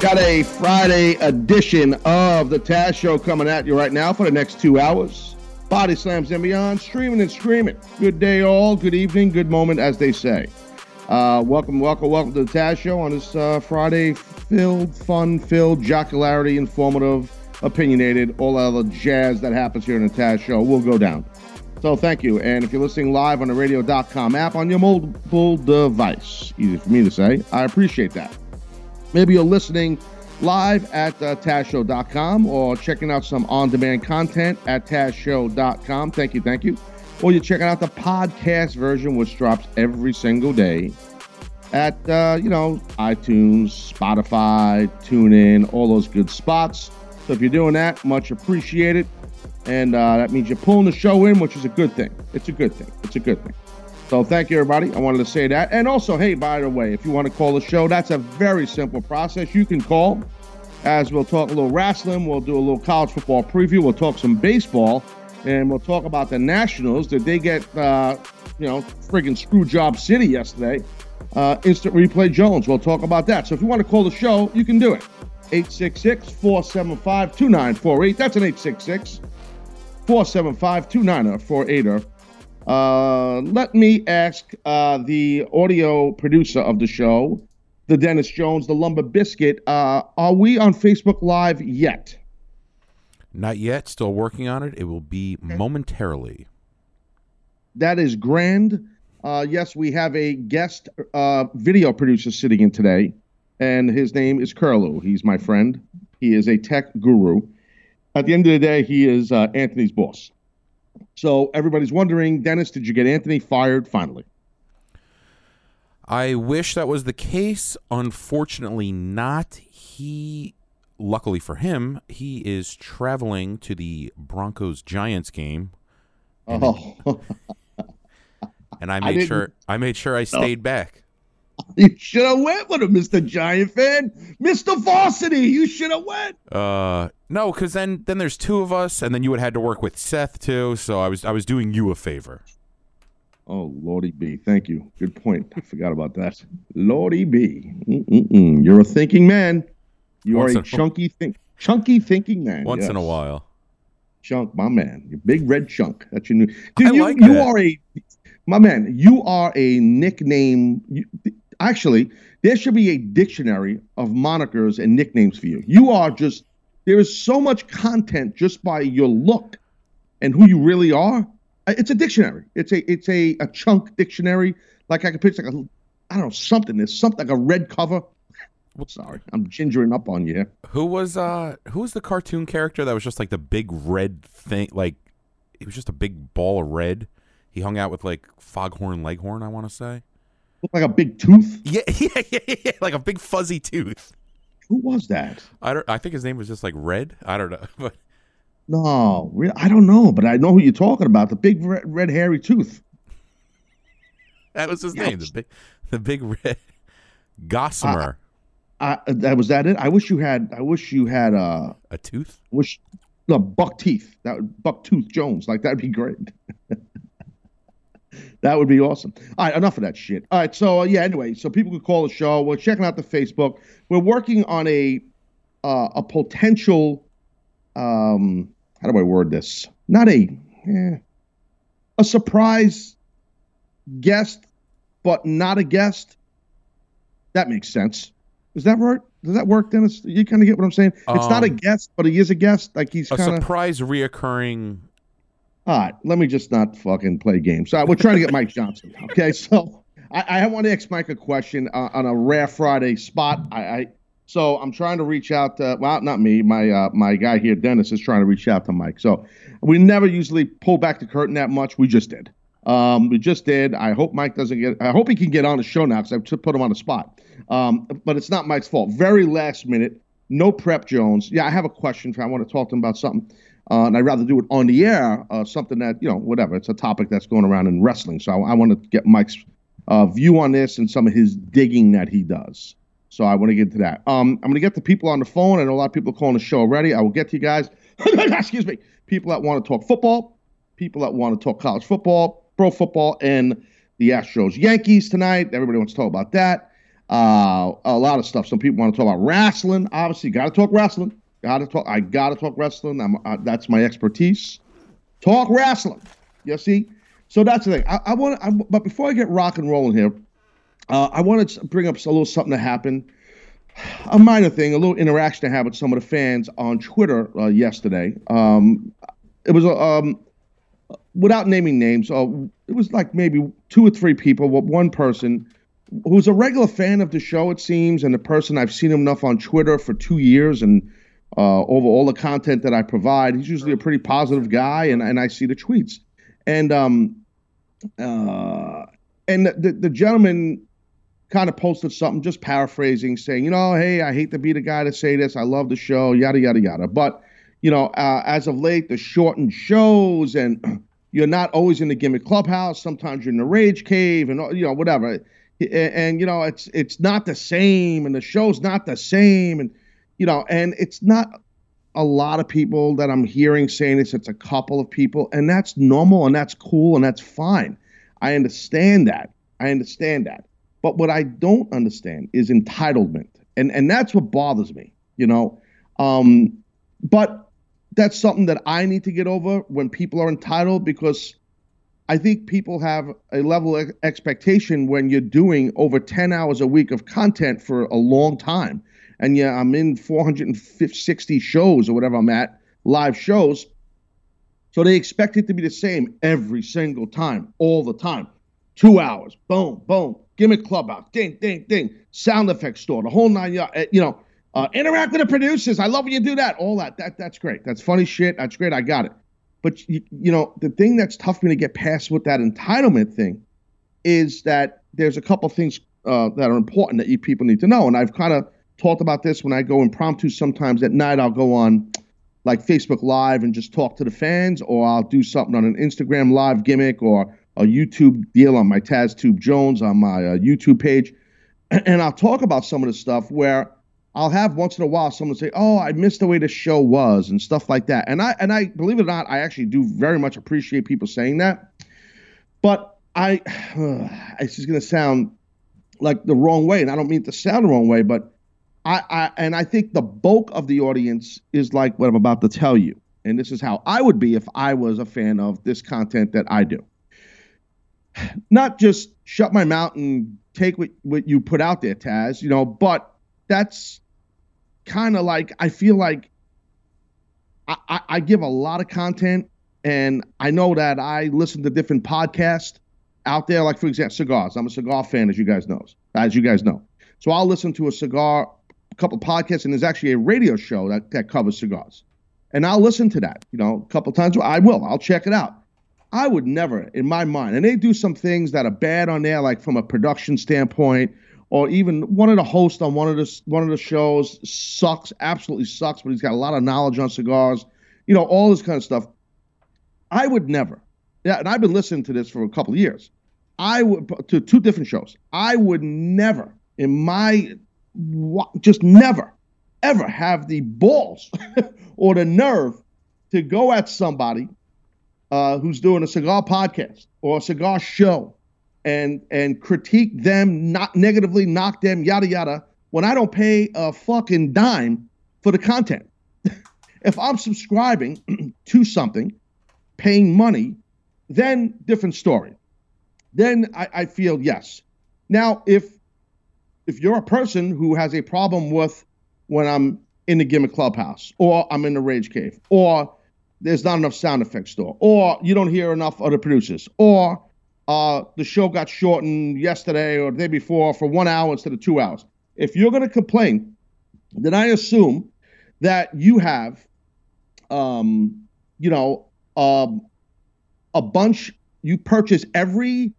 Got a Friday edition of the Taz Show coming at you right now for the next two hours. Body slams and beyond, streaming and screaming. Good day, all. Good evening. Good moment, as they say. Uh, welcome, welcome, welcome to the Taz Show on this uh, Friday. Filled, fun-filled, jocularity, informative, opinionated, all other jazz that happens here in the Taz Show will go down. So thank you. And if you're listening live on the radio.com app on your mobile device, easy for me to say, I appreciate that. Maybe you're listening live at uh, TazShow.com or checking out some on demand content at TazShow.com. Thank you, thank you. Or you're checking out the podcast version, which drops every single day at, uh, you know, iTunes, Spotify, TuneIn, all those good spots. So if you're doing that, much appreciated. And uh, that means you're pulling the show in, which is a good thing. It's a good thing. It's a good thing. So thank you, everybody. I wanted to say that. And also, hey, by the way, if you want to call the show, that's a very simple process. You can call as we'll talk a little wrestling. We'll do a little college football preview. We'll talk some baseball. And we'll talk about the Nationals. Did they get, uh, you know, friggin' screw job city yesterday? Uh, instant replay Jones. We'll talk about that. So if you want to call the show, you can do it. 866 475 2948. That's an 866 475 2948. Uh, let me ask uh, the audio producer of the show, the Dennis Jones, the Lumber Biscuit. Uh, are we on Facebook Live yet? Not yet. Still working on it. It will be momentarily. That is grand. Uh, yes, we have a guest uh, video producer sitting in today, and his name is Curlew. He's my friend. He is a tech guru. At the end of the day, he is uh, Anthony's boss. So everybody's wondering, Dennis, did you get Anthony fired finally? I wish that was the case. Unfortunately, not. He, luckily for him, he is traveling to the Broncos Giants game. And, Oh, and I I made didn't- sure I made sure I stayed back. you should have went with him, Mr. Giant fan, Mr. Varsity. You should have went. Uh, no, because then then there's two of us, and then you would have had to work with Seth too. So I was I was doing you a favor. Oh, Lordy B. Thank you. Good point. I forgot about that. Lordy B. Mm-mm-mm. You're a thinking man. You Once are a chunky think, chunky thinking man. Once in a while. chunk, my man. Your big red chunk. That's your new. Dude, I you, like you that. are a, my man. You are a nickname. You, actually, there should be a dictionary of monikers and nicknames for you. You are just. There is so much content just by your look, and who you really are. Uh, It's a dictionary. It's a it's a, a chunk dictionary. Like I could picture like a I don't know something. There's something like a red cover. Sorry, I'm gingering up on you. Who was uh who was the cartoon character that was just like the big red thing like it was just a big ball of red. He hung out with like Foghorn Leghorn, I want to say. Look like a big tooth. Yeah, yeah, yeah, yeah, like a big fuzzy tooth. Who was that? I don't I think his name was just like Red. I don't know. But No, I don't know, but I know who you're talking about. The big red, red hairy tooth. that was his name, the big the big red Gossamer. Uh, that was that it. I wish you had. I wish you had. Uh, a tooth? wish no buck teeth. That buck tooth Jones. Like that'd be great. that would be awesome. All right, enough of that shit. All right, so uh, yeah. Anyway, so people could call the show. We're checking out the Facebook. We're working on a uh, a potential. Um, how do I word this? Not a eh, a surprise guest, but not a guest. That makes sense. Is that right? Does that work, Dennis? You kind of get what I'm saying. It's not a Um, guest, but he is a guest. Like he's A kind of. surprise reoccurring All right, let me just not fucking play games. All right, we're trying to get Mike Johnson. Okay, so I, I want to ask Mike a question uh, on a rare Friday spot. I, I so I'm trying to reach out to well, not me, my uh, my guy here, Dennis, is trying to reach out to Mike. So we never usually pull back the curtain that much. We just did. Um, we just did. I hope Mike doesn't get. I hope he can get on the show now because I put him on the spot. Um, but it's not Mike's fault. Very last minute, no prep, Jones. Yeah, I have a question. For, I want to talk to him about something, uh, and I'd rather do it on the air. Uh, something that you know, whatever. It's a topic that's going around in wrestling. So I, I want to get Mike's uh, view on this and some of his digging that he does. So I want to get to that. Um, I'm going to get the people on the phone. I know a lot of people calling the show already. I will get to you guys. Excuse me. People that want to talk football, people that want to talk college football, pro football, and the Astros Yankees tonight. Everybody wants to talk about that. Uh, a lot of stuff. Some people want to talk about wrestling. Obviously, got to talk wrestling. Got to talk. I got to talk wrestling. I'm, uh, that's my expertise. Talk wrestling. You see. So that's the thing. I, I want. But before I get rock and rolling here, uh, I want to bring up a little something that happened. A minor thing, a little interaction I had with some of the fans on Twitter uh, yesterday. Um, it was a um, without naming names. Uh, it was like maybe two or three people. But one person who's a regular fan of the show, it seems, and a person I've seen him enough on Twitter for two years and uh, over all the content that I provide. He's usually a pretty positive guy, and, and I see the tweets. And um, uh, and the, the gentleman kind of posted something, just paraphrasing, saying, you know, hey, I hate to be the guy to say this. I love the show, yada yada yada. But you know, uh, as of late, the shortened shows and you're not always in the gimmick clubhouse. Sometimes you're in the rage cave and you know whatever and, and, you know it's it's not the same and the show's not the same and you know and it's not a lot of people that i'm hearing saying this it's a couple of people and that's normal and that's cool and that's fine. I understand that. I understand that. But what i don't understand is entitlement and and that's what bothers me you know? Um but that's something that i need to get over when people are entitled because I think people have a level of expectation when you're doing over 10 hours a week of content for a long time. And yeah, I'm in 460 shows or whatever I'm at, live shows. So they expect it to be the same every single time, all the time. Two hours, boom, boom, gimmick club out, ding, ding, ding, sound effects store, the whole nine yards. Eh, you know, uh, interact with the producers. I love when you do that. All that, that, that's great. That's funny shit. That's great. I got it. But you, you know, the thing that's tough for me to get past with that entitlement thing is that there's a couple things uh, that are important that you people need to know. And I've kind of talked about this when I go impromptu. Sometimes at night I'll go on like Facebook Live and just talk to the fans, or I'll do something on an Instagram Live gimmick or a YouTube deal on my TazTube Jones on my uh, YouTube page, and I'll talk about some of the stuff where I'll have once in a while someone say, "Oh, I missed the way the show was" and stuff like that. And I and I believe it or not, I actually do very much appreciate people saying that. But I, uh, it's just gonna sound like the wrong way, and I don't mean to sound the wrong way, but I, I and I think the bulk of the audience is like what I'm about to tell you, and this is how I would be if I was a fan of this content that I do. Not just shut my mouth and take what, what you put out there, Taz, you know, but that's kind of like I feel like I, I, I give a lot of content, and I know that I listen to different podcasts out there. Like for example, cigars. I'm a cigar fan, as you guys know. As you guys know, so I'll listen to a cigar, couple podcasts, and there's actually a radio show that that covers cigars, and I'll listen to that. You know, a couple times. I will. I'll check it out. I would never, in my mind, and they do some things that are bad on there, like from a production standpoint or even one of the hosts on one of the one of the shows sucks, absolutely sucks, but he's got a lot of knowledge on cigars, you know, all this kind of stuff. I would never, yeah, and I've been listening to this for a couple years. I would to two different shows. I would never, in my, just never, ever have the balls or the nerve to go at somebody uh, who's doing a cigar podcast or a cigar show and and critique them, not negatively knock them, yada yada, when I don't pay a fucking dime for the content. if I'm subscribing to something, paying money, then different story. Then I, I feel yes. Now, if if you're a person who has a problem with when I'm in the gimmick clubhouse, or I'm in the rage cave, or there's not enough sound effects store, or you don't hear enough other producers, or uh, the show got shortened yesterday or the day before for one hour instead of two hours. If you're going to complain, then I assume that you have, um, you know, um, a bunch. You purchase every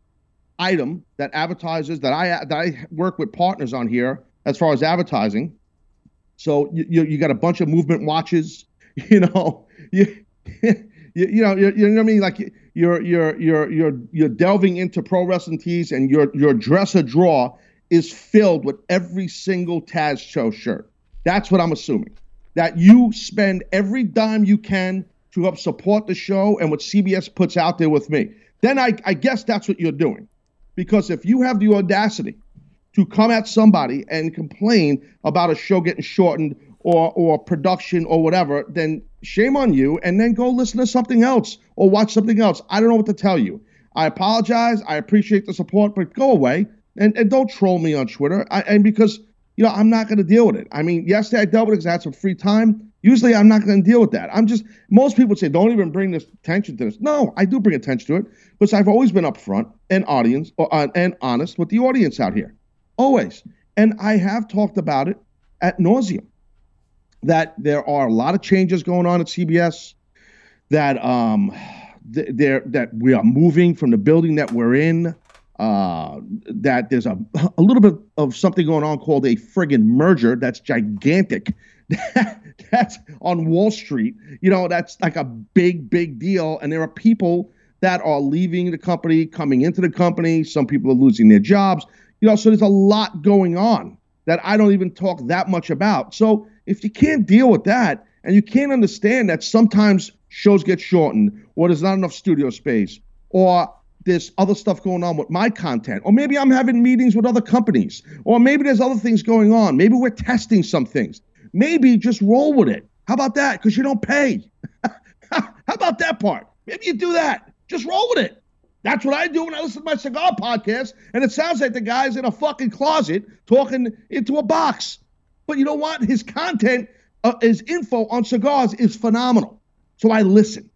item that advertisers that I that I work with partners on here as far as advertising. So you you got a bunch of MVMT watches, you know, you you, you know you, you know what I mean like you're you're you're you're you're delving into pro wrestling tees and your your dresser drawer is filled with every single Taz show shirt. That's what I'm assuming. That you spend every dime you can to help support the show and what CBS puts out there with me. Then I, I guess that's what you're doing. Because if you have the audacity to come at somebody and complain about a show getting shortened or or production or whatever, then shame on you and then go listen to something else or watch something else. I don't know what to tell you. I apologize. I appreciate the support, but go away and, and don't troll me on Twitter. I, and because you know I'm not going to deal with it. I mean, yesterday I dealt with it because I had some free time. Usually I'm not going to deal with that. I'm just most people say don't even bring this attention to this. No, I do bring attention to it because I've always been upfront and audience or, uh, and honest with the audience out here, always. And I have talked about it at nauseum that there are a lot of changes going on at CBS. That um, th- there that we are moving from the building that we're in. Uh, that there's a a little bit of something going on called a friggin' merger that's gigantic. that's on Wall Street. You know, that's like a big, big deal. And there are people that are leaving the company, coming into the company. Some people are losing their jobs. You know, so there's a lot going on that I don't even talk that much about. So if you can't deal with that and you can't understand that sometimes shows get shortened or there's not enough studio space or there's other stuff going on with my content, or maybe I'm having meetings with other companies, or maybe there's other things going on. Maybe we're testing some things. Maybe just roll with it. How about that? Because you don't pay. How about that part? Maybe you do that. Just roll with it. That's what I do when I listen to my cigar podcast, and it sounds like the guy's in a fucking closet talking into a box. But you know what? His content, uh, his info on cigars is phenomenal. So I listen.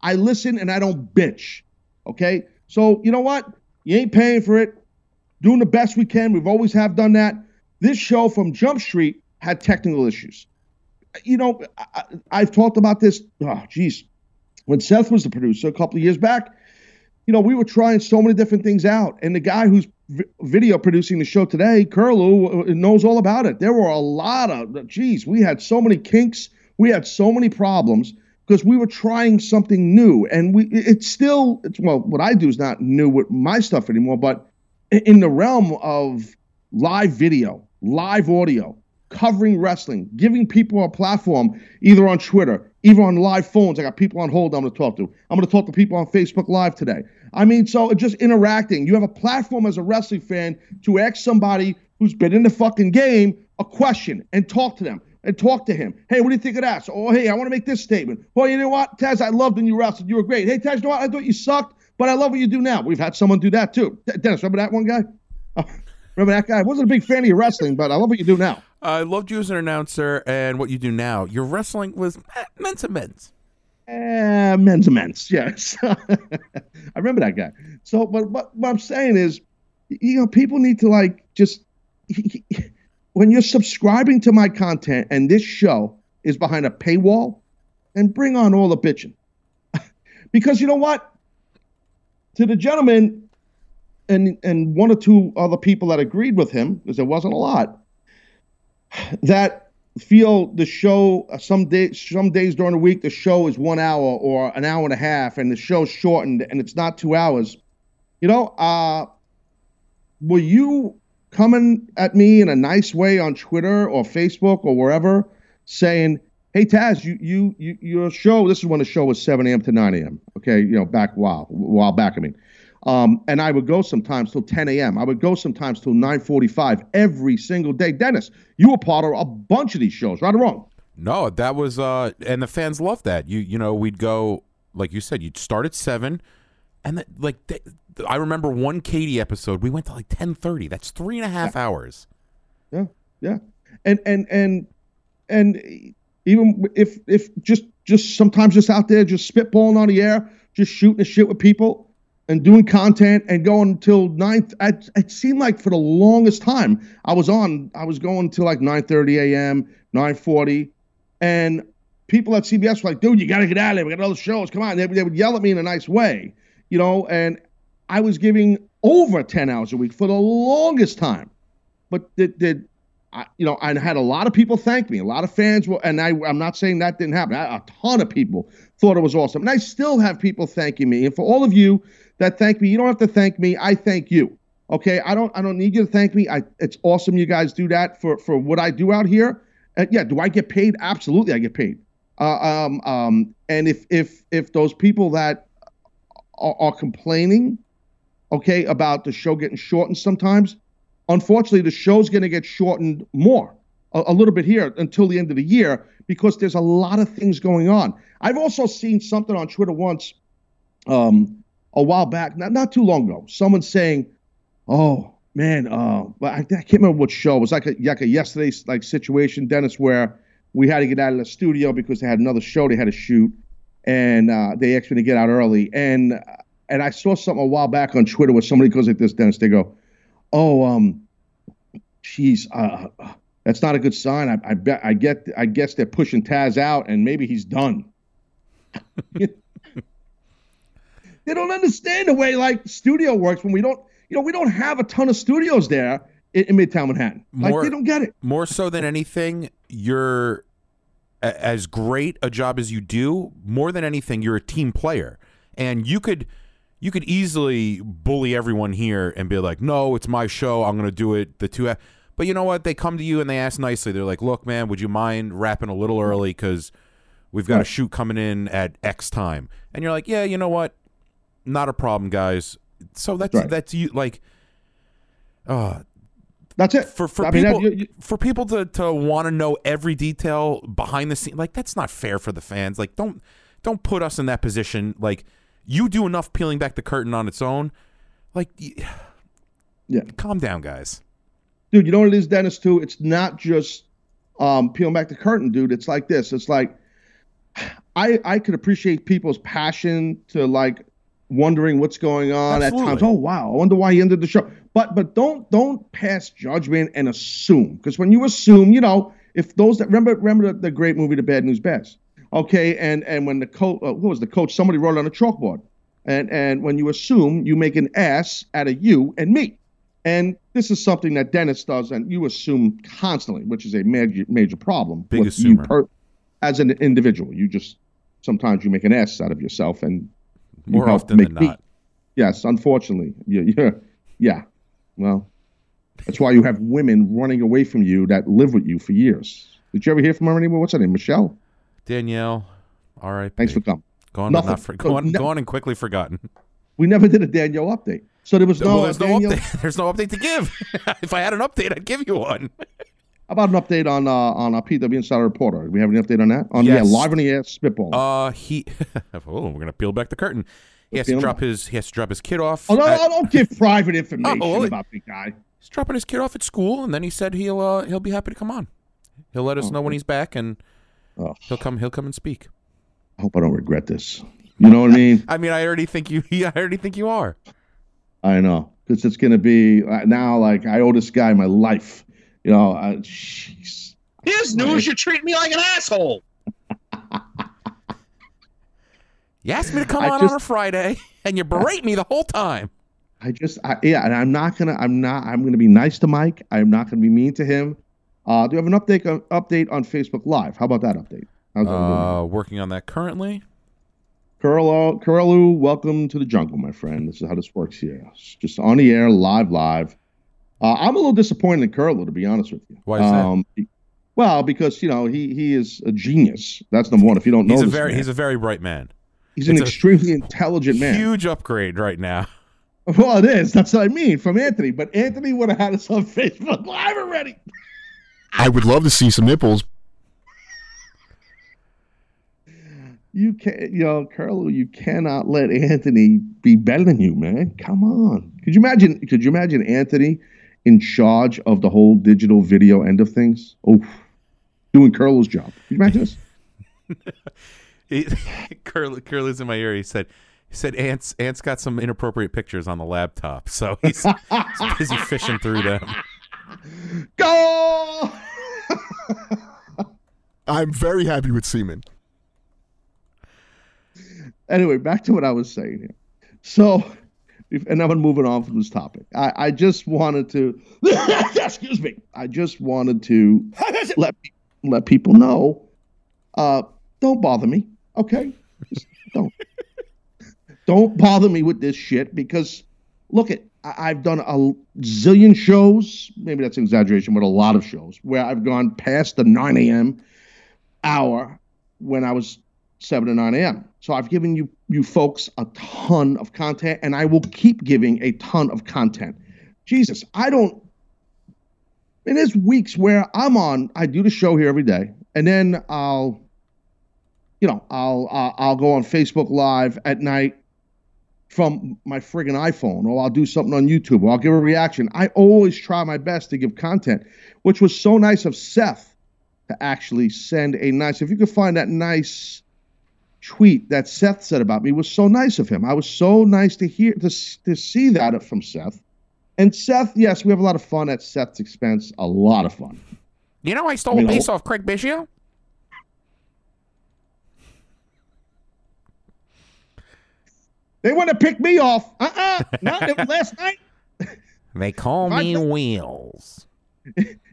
I listen and I don't bitch. Okay? So you know what? You ain't paying for it. Doing the best we can. We've always have done that. This show from Jump Street had technical issues. You know, I, have talked about this. Oh, geez. When Seth was the producer a couple of years back, you know, we were trying so many different things out. And the guy who's video producing the show today, Curlew, uh, knows all about it. There were a lot of, geez, we had so many kinks. We had so many problems because we were trying something new. And we, it's still, it's, well, what I do is not new with my stuff anymore, but in the realm of live video, live audio, covering wrestling, giving people a platform either on Twitter, either on live phones. I got people on hold I'm going to talk to. I'm going to talk to people on Facebook Live today. I mean, so just interacting. You have a platform as a wrestling fan to ask somebody who's been in the fucking game a question and talk to them and talk to him. Hey, what do you think of that? So, oh, hey, I want to make this statement. Well, you know what, Taz, I loved when you wrestled. You were great. Hey, Taz, you know what? I thought you sucked, but I love what you do now. We've had someone do that too. Dennis, remember that one guy? Remember that guy? I wasn't a big fan of your wrestling, but I love what you do now. I loved you as an announcer and what you do now. Your wrestling was eh, men's to men's. Uh, men's men's, yes. I remember that guy. So, but, but what I'm saying is, you know, people need to like just when you're subscribing to my content and this show is behind a paywall, and bring on all the bitching. because you know what? To the gentleman and and one or two other people that agreed with him, because there wasn't a lot, that feel the show uh, some days some days during the week the show is one hour or an hour and a half and the show's shortened and it's not two hours. You know uh were you coming at me in a nice way on twitter or facebook or wherever saying hey taz you you, you your show this is when the show was 7 a.m to 9 a.m okay you know back while while back i mean um, and I would go sometimes till 10 a.m. I would go sometimes till 9:45 every single day. Dennis, you were part of a bunch of these shows, right or wrong? No, that was uh, and the fans loved that. You you know we'd go like you said, you'd start at seven, and the, like they, I remember one Katie episode, we went to like 10:30. That's three and a half yeah. hours. Yeah, yeah, and and and and even if if just just sometimes just out there just spitballing on the air, just shooting the shit with people and doing content and going until nine. It, seemed like for the longest time I was on. I was going till like nine thirty a.m., nine forty, and people at CBS were like, "Dude, you got to get out of there. We got other shows. Come on." They, they would yell at me in a nice way, you know. And I was giving over ten hours a week for the longest time, but did did. I, you know, I had a lot of people thank me. A lot of fans were, and I, I'm not saying that didn't happen. I, a ton of people thought it was awesome, and I still have people thanking me. And for all of you that thank me. You don't have to thank me. I thank you. Okay, I don't I don't need you to thank me. I it's awesome you guys do that for for what I do out here. And yeah, do I get paid? Absolutely, I get paid. Uh, um, um, and if if if those people that are, are complaining, okay, about the show getting shortened sometimes, unfortunately, the show's going to get shortened more a, little bit here until the end of the year because there's a lot of things going on. I've also seen something on Twitter once. Um, a while back, not not too long ago, someone saying, "Oh man, uh, I, I can't remember what show. It was like a like a yesterday's like situation, Dennis, where we had to get out of the studio because they had another show they had to shoot, and uh, they asked me to get out early. And and I saw something a while back on Twitter where somebody goes like this, Dennis. They go, "Oh, um, geez, uh, that's not a good sign. I, I bet I get I guess they're pushing Taz out, and maybe he's done." they don't understand the way like studio works when we don't you know we don't have a ton of studios there in, in midtown manhattan like they don't get it More so than anything, you're a- as great a job as you do. More than anything, you're a team player, and you could you could easily bully everyone here and be like, "No, it's my show. I'm going to do it." The two, but you know what? They come to you and they ask nicely. They're like, "Look, man, would you mind wrapping a little early because we've got a shoot coming in at X time?" And you're like, "Yeah, you know what? Not a problem, guys." So that's Right. that's you like. Uh, that's it. for for I people that- you- you- for people to to want to know every detail behind the scene like that's not fair for the fans. Like don't don't put us in that position. Like you do enough peeling back the curtain on its own like yeah. calm down guys. Dude you know what it is dennis too? It's not just um peeling back the curtain dude. It's like this. It's like i i could appreciate people's passion to like wondering what's going on at times. Oh wow. I wonder why he ended the show. But but don't don't pass judgment and assume. Because when you assume you know if those that remember remember the, the great movie the bad news bears okay and and when the coach uh, who was the coach? Somebody wrote it on a chalkboard. And and when you assume you make an ass out of you and me. And this is something that Dennis does, and you assume constantly, which is a major major problem. Big assumer. as an individual, you just sometimes you make an ass out of yourself, and more often than not Yes, unfortunately, yeah, yeah, yeah. Well, that's why you have women running away from you that live with you for years. Did you ever hear from her anymore? What's her name? Michelle. danielle all right Thanks for coming. gone Nothing. not for, gone, no- gone and quickly forgotten We never did a Danielle update, so there was no. well there's no update there's no update to give if i had an update i'd give you one about an update on uh, on our PW Insider Reporter? Do we have any update on that? On Yes. yeah, live on the air, spitball. uh he oh we're gonna peel back the curtain he has to drop his he has to drop his kid off oh no, at- no, don't give private information Oh, well, about big guy. he's dropping his kid off at school, and then he said he'll uh, he'll be happy to come on. He'll let us know when he's back, and Oh. he'll come he'll come and speak. I hope I don't regret this. You know what I mean? I mean, I already think you I already think you are. I know because it's gonna be uh, now. Like I owe this guy my life. You know, uh, jeez. His news, you treat me like an asshole. You asked me to come I on just- on a Friday, and you berate me the whole time. I just, I, yeah, and I'm not gonna, I'm not, I'm gonna be nice to Mike. I'm not gonna be mean to him. Uh, do you have an update on, update on Facebook Live? How about that update? How's that? Uh, working on that currently. Curlo, Curlu, welcome to the jungle, my friend. This is how this works here. It's just on the air, live, live. Uh, I'm a little disappointed in Curlu, to be honest with you. Why is that? um, that? Well, because you know he he is a genius. That's number one. If you don't know He's a this very man. he's a very bright man. he's an it's a extremely intelligent man. Huge upgrade right now. Well, it is. That's what I mean from Anthony. But Anthony would have had us on Facebook Live already. I would love to see some nipples. You can't, you know, Carlo. You cannot let Anthony be better than you, man. Come on. Could you imagine? Could you imagine Anthony in charge of the whole digital video end of things? Oh, doing Carlo's job. Could you imagine this? He, Curly, Curly's in my ear. He said, He said Ant's Ant's got some inappropriate pictures on the laptop, so he's, he's busy fishing through them. Go! I'm very happy with Seaman. anyway, back to what I was saying here. So, if- and I'm moving on from this topic. I, I just wanted to, excuse me. I just wanted to let let people know. Uh, don't bother me, okay? Just don't don't bother me with this shit because look at I- I've done a zillion shows. Maybe that's an exaggeration, but a lot of shows where I've gone past the 9 a.m. hour when I was 7 to 9 a.m. So I've given you you folks a ton of content, and I will keep giving a ton of content. Jesus, I don't. And there's weeks where I'm on. I do the show here every day, and then I'll, you know, I'll uh, I'll go on Facebook Live at night from my friggin' iPhone, or I'll do something on YouTube, or I'll give a reaction. I always try my best to give content, which was so nice of Seth to actually send a nice. If you could find that nice tweet that Seth said about me was so nice of him. I was so nice to hear to to see that from Seth. And Seth, yes, we have a lot of fun at Seth's expense. A lot of fun. You know, I stole I mean, a base oh- off Craig Biggio. They want to pick me off. Uh-uh. Not last night. They call I me think- Wheels.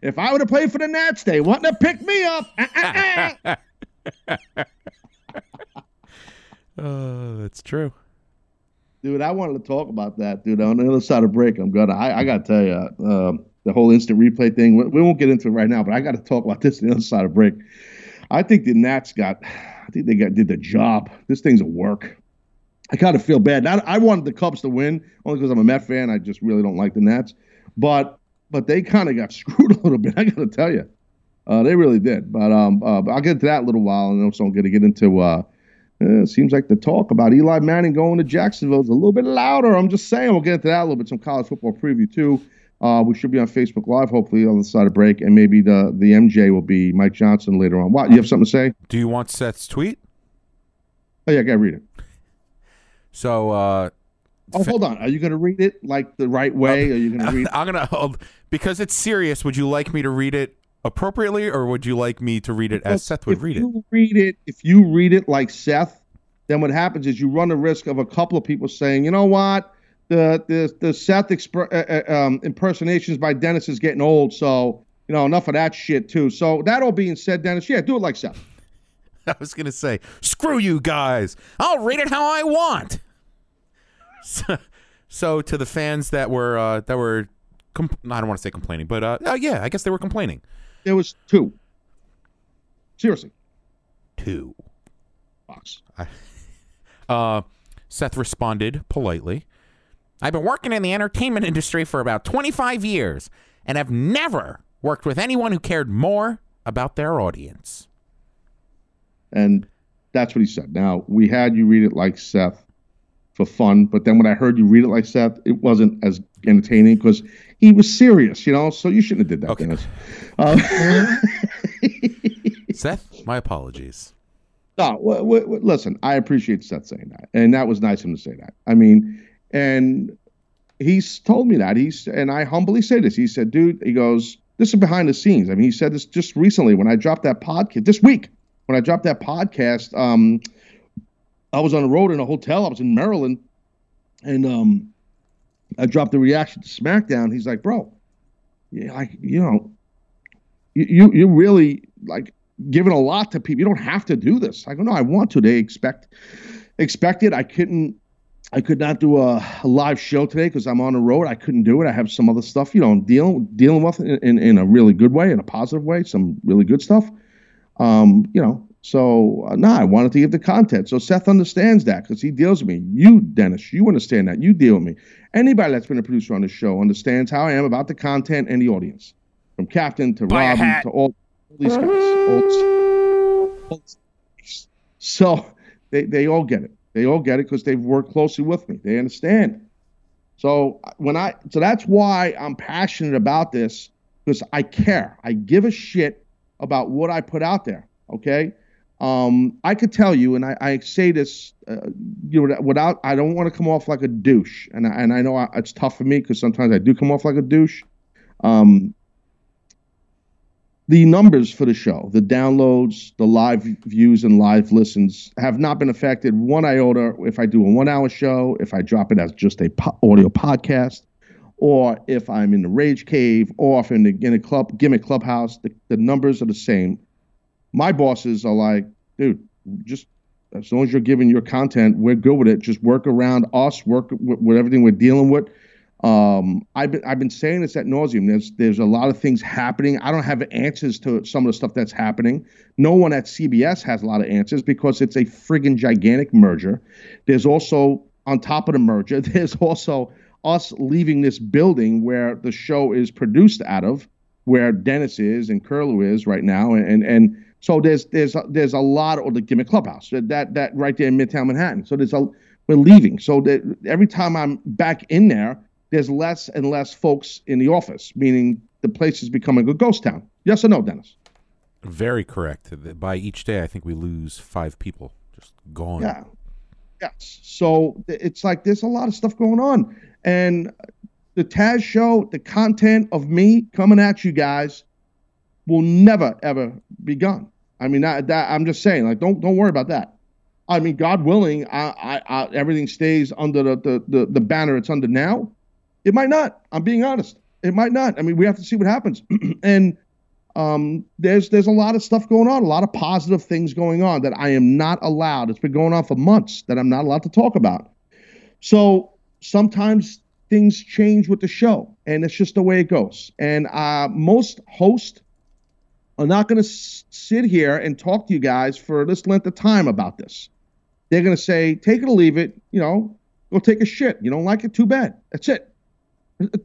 If I would have played for the Nats, they want to pick me up. Uh-uh-uh. Uh, that's true. dude, I wanted to talk about that, dude. On the other side of break, I'm gonna. I, I gotta tell you, um, the whole instant replay thing. We, we won't get into it right now, but I got to talk about this on the other side of break. I think the Nats got. I think they got did the job. This thing's a work. I kind of feel bad. I, I wanted the Cubs to win only because I'm a Met fan. I just really don't like the Nats, but but they kind of got screwed a little bit. I got to tell you, uh, they really did. But um, uh, but I'll get to that in a little while, and also I'm going to get into. Uh, uh, it seems like the talk about Eli Manning going to Jacksonville is a little bit louder. I'm just saying. We'll get into that a little bit. Some college football preview too. Uh, we should be on Facebook Live, hopefully on the side of break, and maybe the the MJ will be Mike Johnson later on. What you have something to say? Do you want Seth's tweet? Oh yeah, I gotta read it. So uh, Oh, hold on. Are you gonna read it like the right way? Are you gonna read? I'm gonna oh, because it's serious. Would you like me to read it appropriately, or would you like me to read it as Seth would read it? read it, if you read it like Seth, then what happens is you run the risk of a couple of people saying, you know what, the the the Seth expr- uh, uh, um, impersonations by Dennis is getting old, so you know enough of that shit too. So that all being said, Dennis, yeah, do it like Seth. I was gonna say, screw you guys. I'll read it how I want. So, so to the fans that were uh, that were, I don't want to say complaining, but uh, oh yeah, I guess they were complaining. There was two. Seriously, Two. Fox. Uh, Seth responded politely. I've been working in the entertainment industry for about 25 years and have never worked with anyone who cared more about their audience. And that's what he said. Now, we had you read it like Seth for fun, but then when I heard you read it like Seth, it wasn't as entertaining because he was serious, you know? So you shouldn't have did that, Okay. Uh, Seth, my apologies. no, w- w- listen, I appreciate Seth saying that. And that was nice of him to say that. I mean, and he's told me that. He's, and I humbly say this. He said, dude, he goes, this is behind the scenes. I mean, he said this just recently when I dropped that podcast, this week, when I dropped that podcast, um, I was on the road in a hotel. I was in Maryland, and um, I dropped the reaction to SmackDown. He's like, "Bro, yeah, like you know, you you really like giving a lot to people. You don't have to do this." I go, "No, I want to." They expect expect it. I couldn't. I could not do a, a live show today because I'm on the road. I couldn't do it. I have some other stuff, you know, I'm dealing dealing with in, in, in a really good way, in a positive way, some really good stuff. Um, you know, so uh, nah, I wanted to give the content. So Seth understands that because he deals with me. You, Dennis, you understand that. You deal with me. Anybody that's been a producer on the show understands how I am about the content and the audience, from Captain to Buy Robbie to all, all these guys. All- all- so they they all get it. They all get it because they've worked closely with me. They understand. So when I so that's why I'm passionate about this because I care. I give a shit about what I put out there. Okay. Um, I could tell you, and I, I say this, uh, you know, without I don't want to come off like a douche, and I, and I know I, it's tough for me because sometimes I do come off like a douche. Um, the numbers for the show, the downloads, the live views, and live listens have not been affected one iota if I do a one-hour show, if I drop it as just a po- audio podcast, or if I'm in the Rage Cave, or if in the in a club gimmick clubhouse. The, the numbers are the same my bosses are like, dude, just as long as you're giving your content, we're good with it. Just work around us, work with, with everything we're dealing with. Um, I've been I've been saying this at nauseum. There's there's a lot of things happening. I don't have answers to some of the stuff that's happening. No one at CBS has a lot of answers because it's a friggin' gigantic merger. There's also on top of the merger, there's also us leaving this building where the show is produced out of, where Dennis is and Curlew is right now, and and so there's there's there's a lot of the gimmick clubhouse that that right there in Midtown Manhattan. So there's a we're leaving. So that every time I'm back in there, there's less and less folks in the office, meaning the place is becoming a ghost town. Yes or no, Dennis? Very correct. By each day, I think we lose five people, just gone. Yeah. Yes. So it's like there's a lot of stuff going on, and the Taz show, the content of me coming at you guys will never ever be gone. I mean, that, that I'm just saying, like, don't don't worry about that. I mean, God willing, I, I, I, everything stays under the, the, the the banner it's under now. It might not. I'm being honest. It might not. I mean, we have to see what happens. and um, there's there's a lot of stuff going on, a lot of positive things going on that I am not allowed. It's been going on for months that I'm not allowed to talk about. So sometimes things change with the show, and it's just the way it goes. And uh, most hosts are not going to sit here and talk to you guys for this length of time about this. They're going to say, take it or leave it, you know, go take a shit. You don't like it, too bad. That's it.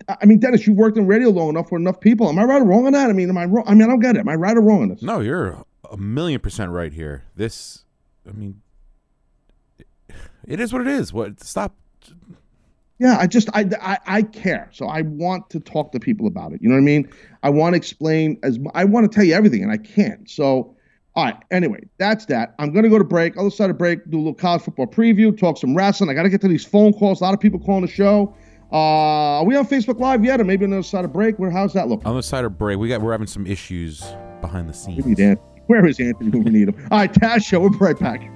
I mean, Dennis, you've worked in radio long enough for enough people. Am I right or wrong on that? I mean, am I wrong? I mean, I don't get it. Am I right or wrong on this? No, you're a million percent right here. This, I mean, it is what it is. What? Stop yeah, I just I, I I care, so I want to talk to people about it. You know what I mean? I want to explain as I want to tell you everything, and I can't. So, all right. Anyway, that's that. I'm gonna go to break. Other side of break, do a little college football preview, talk some wrestling. I got to get to these phone calls. A lot of people calling the show. Uh, are we on Facebook Live yet, or maybe on the other side of break? Where how's that look? On the side of break, we got we're having some issues behind the scenes. We need Anthony. Where is Anthony we need him? All right, Taz show. We'll be right back.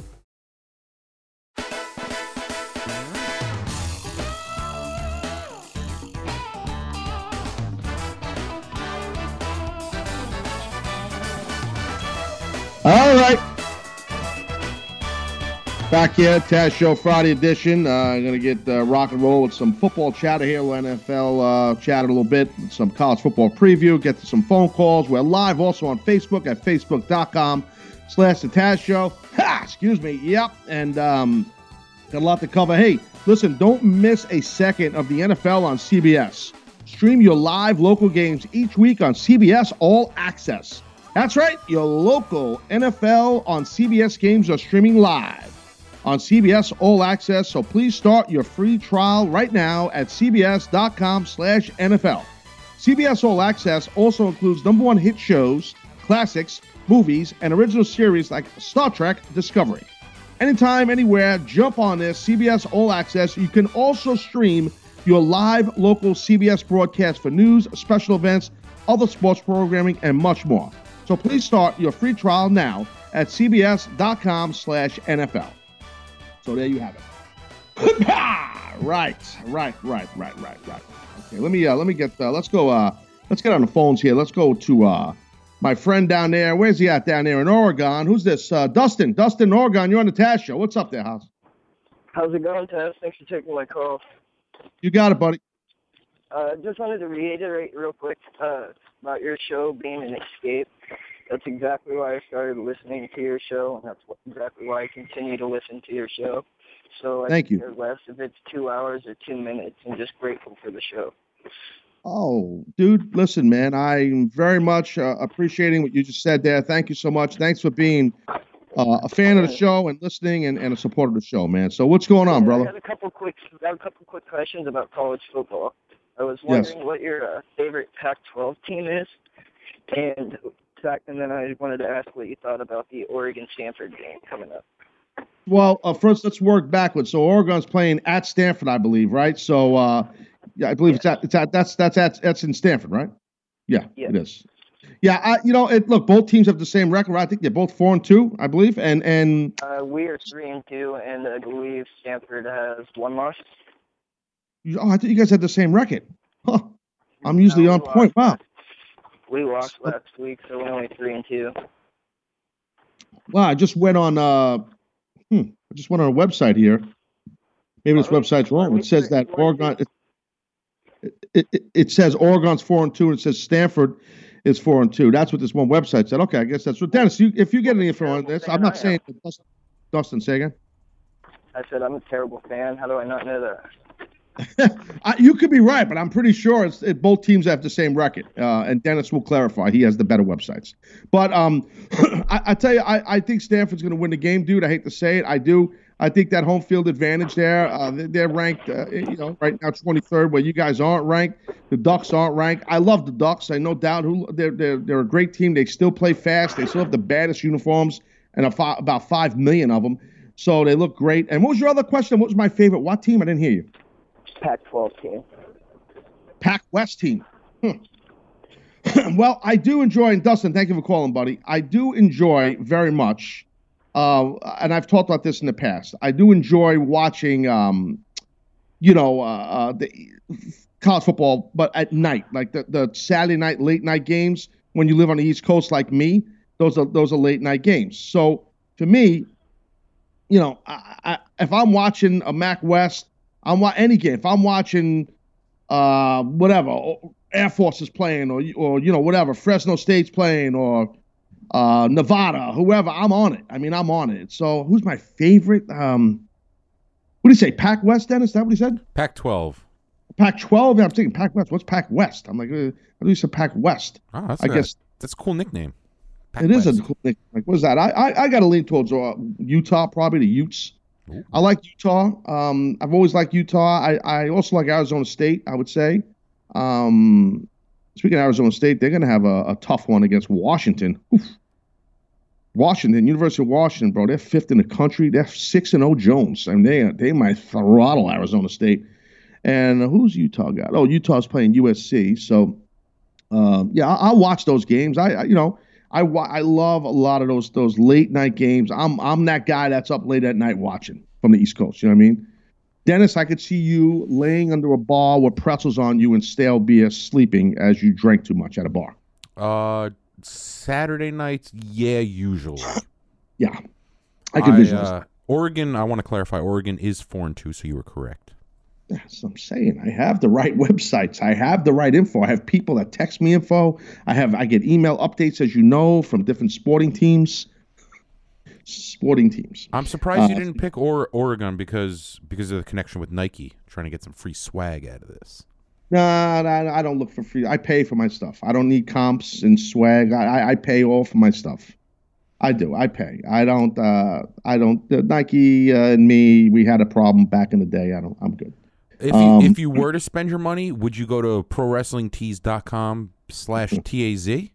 Back here, Taz Show Friday edition. Uh, I'm going to get uh, rock and roll with some football chatter here. NFL uh, a little bit, some college football preview, get to some phone calls. We're live also on Facebook at facebook.com slash the Taz Show. Ha! Excuse me. Yep. And um, got a lot to cover. Hey, listen, don't miss a second of the NFL on CBS. Stream your live local games each week on CBS All Access. That's right, your local NFL on CBS games are streaming live on CBS All Access, so please start your free trial right now at cbs.com slash NFL. CBS All Access also includes number one hit shows, classics, movies, and original series like Star Trek Discovery. Anytime, anywhere, jump on this CBS All Access. You can also stream your live local CBS broadcast for news, special events, other sports programming, and much more. So please start your free trial now at cbs.com slash NFL. So there you have it. right, right, right, right, right, right. Okay, let me uh, let me get uh, let's go uh, let's get on the phones here. Let's go to uh, my friend down there. Where's he at down there in Oregon? Who's this? Uh, Dustin. Dustin, Oregon. You're on the Taz show. What's up there, House? How's it going, Taz? Thanks for taking my call. You got it, buddy. Uh, just wanted to reiterate real quick uh, about your show being an escape. That's exactly why I started listening to your show, and that's what, exactly why I continue to listen to your show. So I Thank you. care less if it's two hours or two minutes. I'm just grateful for the show. Oh, dude, listen, man. I'm very much uh, appreciating what you just said there. Thank you so much. Thanks for being uh, a fan of the show and listening and, and a supporter of the show, man. So what's going on, brother? I got a couple quick, I got a couple quick questions about college football. I was Yes. wondering what your uh, favorite Pac-12 team is, and and then I wanted to ask what you thought about the Oregon Stanford game coming up. Well, uh, first let's work backwards. So Oregon's playing at Stanford, I believe, right? So uh, yeah, I believe it's at it's at that's that's at that's in Stanford, right? Yeah, Yeah. it is. Yeah, I, you know, it, look, both teams have the same record. Right? I think they're both four and two, I believe, and and Uh, we are three and two, and I believe Stanford has one loss. oh, I thought you guys had the same record. Huh. I'm usually No, on we point. Wow. We lost last week, so we're only three and two. Wow, I just went on. Uh, hmm, I just went on a website here. Maybe this website's wrong. It says that Oregon. It, it, it, it says Oregon's four and two, and it says Stanford is four and two. That's what this one website said. Okay, I guess that's what Dennis. You, if you get any info on this, I'm not saying. Dustin, say again. I said I'm a terrible fan. How do I not know that? You could be right, but I'm pretty sure it, both teams have the same record. Uh, and Dennis will clarify; he has the better websites. But um, I, I tell you, I, I think Stanford's going to win the game, dude. I hate to say it, I do. I think that home field advantage there. Uh, they- they're ranked, uh, you know, right now 23rd, where you guys aren't ranked. The Ducks aren't ranked. I love the Ducks. I no doubt who they're they're they're a great team. They still play fast. They still have the baddest uniforms, and about five million of them. So they look great. And what was your other question? What was my favorite? What team? I didn't hear you. Pac-12 team. Pac West team. Hmm. well, I do enjoy, and Dustin, thank you for calling, buddy. I do enjoy very much, uh, and I've talked about this in the past. I do enjoy watching, um, you know, uh, uh, the college football, but at night, like the, the Saturday night, late night games. When you live on the East Coast, like me, those are those are late night games. So to me, you know, I, I, if I'm watching a Mac West, I'm any game. If I'm watching uh, whatever Air Force is playing, or or you know whatever Fresno State's playing, or uh, Nevada, whoever, I'm on it. I mean, I'm on it. So who's my favorite? Um, what do you say? Pac West, Dennis? Is that what he said? Pac-12. Pac 12? Yeah, I'm thinking Pac West. What's Pac West? I'm like, uh, I said Pac West. Oh, that's I a- guess that's a cool nickname. Pac it is a cool nickname. like what is that? I I, I got to lean towards uh, Utah, probably the Utes. Ooh. I like Utah. Um, I've always liked Utah. I, I also like Arizona State. I would say. Um, speaking of Arizona State, they're going to have a, a tough one against Washington. Oof. Washington, University of Washington, bro. They're fifth in the country. They're six and zero Jones, and they they might throttle Arizona State. And who's Utah got? Oh, Utah's playing USC. So, um, yeah, I, I'll watch those games. I, I you know. I, I love a lot of those those late night games. I'm I'm that guy that's up late at night watching from the East Coast. You know what I mean? Dennis, I could see you laying under a bar with pretzels on you and stale beer, sleeping as you drank too much at a bar. Uh, Saturday nights, yeah, usually. Yeah, I can visualize. uh, Oregon, I want to clarify. Oregon is four and two, so you were correct. That's what I'm saying. I have the right websites. I have the right info. I have people that text me info. I have I get email updates, as you know, from different sporting teams. Sporting teams. I'm surprised you Uh, didn't pick or- Oregon because because of the connection with Nike, trying to get some free swag out of this. No, Nah, nah, I don't look for free. I pay for my stuff. I don't need comps and swag. I, I, I pay all for my stuff. I do. I pay. I don't. Uh, I don't. Uh, Nike uh, and me, we had a problem back in the day. I don't. I'm good. If Um, you, if you were to spend your money, would you go to prowrestlingtees.com slash TAZ?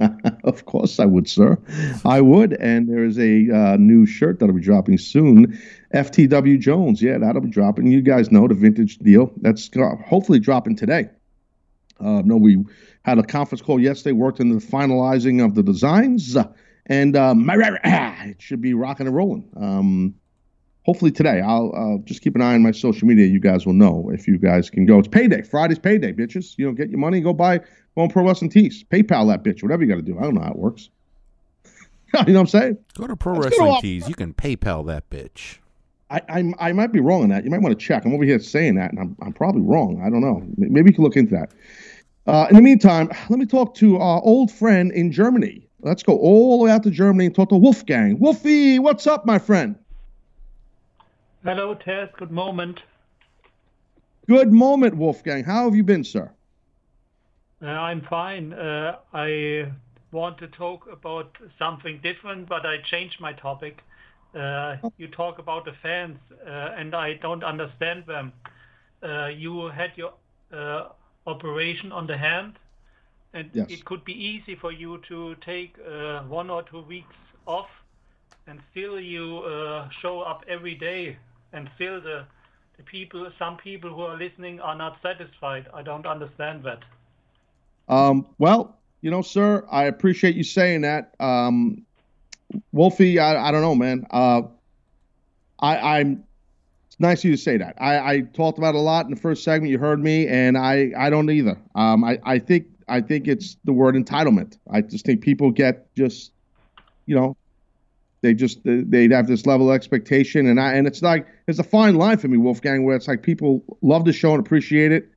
of course, I would, sir. I would. And there is a uh, new shirt that'll be dropping soon. FTW Jones. Yeah, that'll be dropping. You guys know the vintage deal. That's hopefully dropping today. Uh, no, we had a conference call yesterday, worked in the finalizing of the designs, uh, and um, it should be rocking and rolling. Um, hopefully today. I'll uh, just keep an eye on my social media. You guys will know if you guys can go. It's payday. Friday's payday, bitches. You know, get your money, go buy go on Pro Wrestling Tees. PayPal that bitch, whatever you got to do. I don't know how it works. you know what I'm saying? Go to Pro Let's Wrestling Tees. You can PayPal that bitch. I, I I might be wrong on that. You might want to check. I'm over here saying that, and I'm, I'm probably wrong. I don't know. Maybe you can look into that. Uh, in the meantime, let me talk to our old friend in Germany. Let's go all the way out to Germany and talk to Wolfgang. Wolfie, what's up, my friend? Hello, Tess. Good moment. Good moment, Wolfgang. How have you been, sir? Uh, I'm fine. Uh, I want to talk about something different, but I changed my topic. Uh, you talk about the fans, uh, and I don't understand them. Uh, you had your uh, operation on the hand, and Yes. it could be easy for you to take uh, one or two weeks off, and still you uh, show up every day, and still the the people, some people who are listening are not satisfied. I don't understand that. Um, well, you know, sir, I appreciate you saying that. Um, Wolfie, I, I don't know, man. Uh, I, I'm. It's nice of you to say that. I, I talked about a lot in the first segment. You heard me, and I, I don't either. Um, I, I think, I think it's the word entitlement. I just think people get just, you know, they just they'd have this level of expectation, and I, and it's like it's a fine line for me, Wolfgang, where it's like people love the show and appreciate it,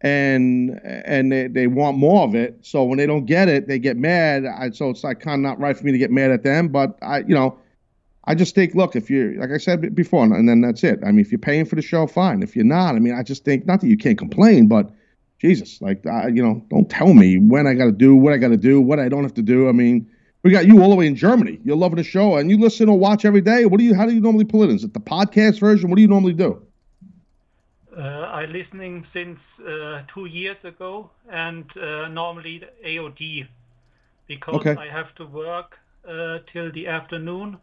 and and they, they want more of it. So when they don't get it, they get mad. I, so it's like kind of not right for me to get mad at them. But I, you know, I just think, look, if you're like I said before, and then that's it. I mean, if you're paying for the show, fine. If you're not, I mean, I just think not that you can't complain, but Jesus, like I, you know, don't tell me when I got to do what I got to do, what I don't have to do. I mean. We got you all the way in Germany. You're loving the show, and you listen or watch every day. What do you? How do you normally pull it in? Is it the podcast version? What do you normally do? Uh, I listening since uh, two years ago, and uh, normally the AOD because Okay. I have to work uh, till the afternoon.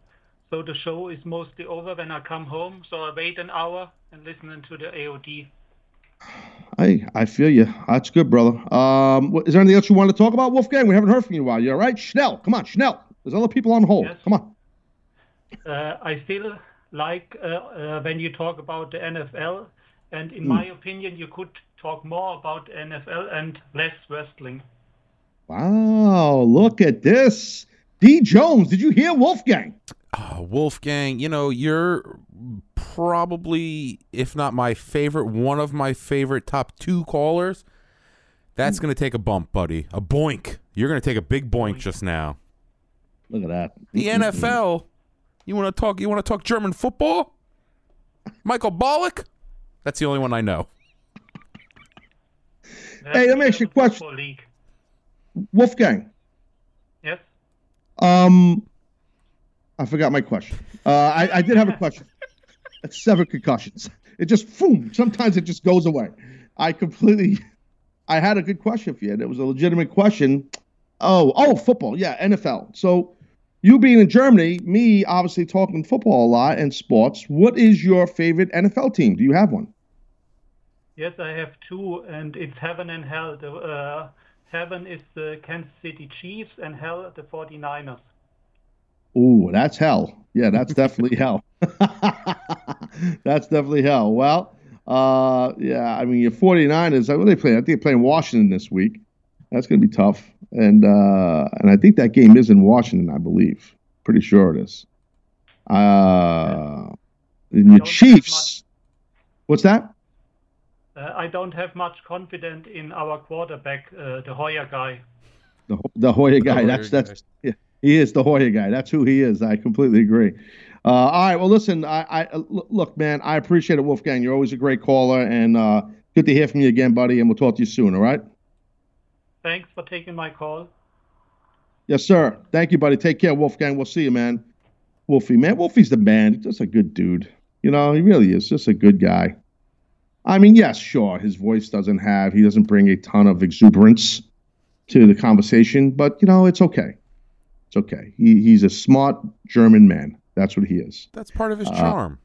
So the show is mostly over when I come home. So I wait an hour and listening to the AOD. Hey, I feel you. That's good, brother. Um, what- is there anything else you want to talk about, Wolfgang? We haven't heard from you in a while. You all right? Schnell, come on, Schnell. There's other people on hold. Yes. Come on. Uh, I still like uh, uh, when you talk about the NFL, and in my opinion, you could talk more about NFL and less wrestling. Wow, look at this. D. Jones, did you hear Wolfgang? Uh, Wolfgang, you know, you're probably, if not my favorite, one of my favorite top two callers. That's going to take a bump, buddy. A boink. You're going to take a big boink just now. Look at that. The NFL. You want to talk? You want to talk German football? Michael Ballack. That's the only one I know. Hey, let me ask you a question. Football League. Wolfgang, Yes. um, I forgot my question. Uh, I, I did have a question. It's seven concussions. It just, boom, sometimes it just goes away. I completely, I had a good question for you. and It was a legitimate question. Oh, oh, football. Yeah, NFL. So you being in Germany, me obviously talking football a lot and sports. What is your favorite NFL team? Do you have one? Yes, I have two, and it's heaven and hell. The uh, heaven is the Kansas City Chiefs, and hell the 49ers. Ooh, that's hell. Yeah, that's definitely hell. that's definitely hell. Well, uh, yeah, I mean, your 49ers, what are they playing? I think they're playing Washington this week. That's going to be tough. And uh, and I think that game is in Washington, I believe. Pretty sure it is. Uh, and your Don't Chiefs. What's that? Uh, I don't have much confidence in our quarterback, uh, the Hoyer guy. The, the Hoya guy. Hoyer that's that's yeah, he is the Hoya guy. That's who he is. I completely agree. Uh, all right. Well, listen. I, I uh, look, man. I appreciate it, Wolfgang. You're always a great caller, and uh, good to hear from you again, buddy. And we'll talk to you soon. All right. Thanks for taking my call. Yes, sir. Thank you, buddy. Take care, Wolfgang. We'll see you, man. Wolfie, man. Wolfie's the man. He's just a good dude. You know, he really is. Just a good guy. I mean, yes, sure. His voice doesn't have. He doesn't bring a ton of exuberance to the conversation, but you know, it's okay. It's okay. He, he's a smart German man. That's what he is. That's part of his Uh, charm.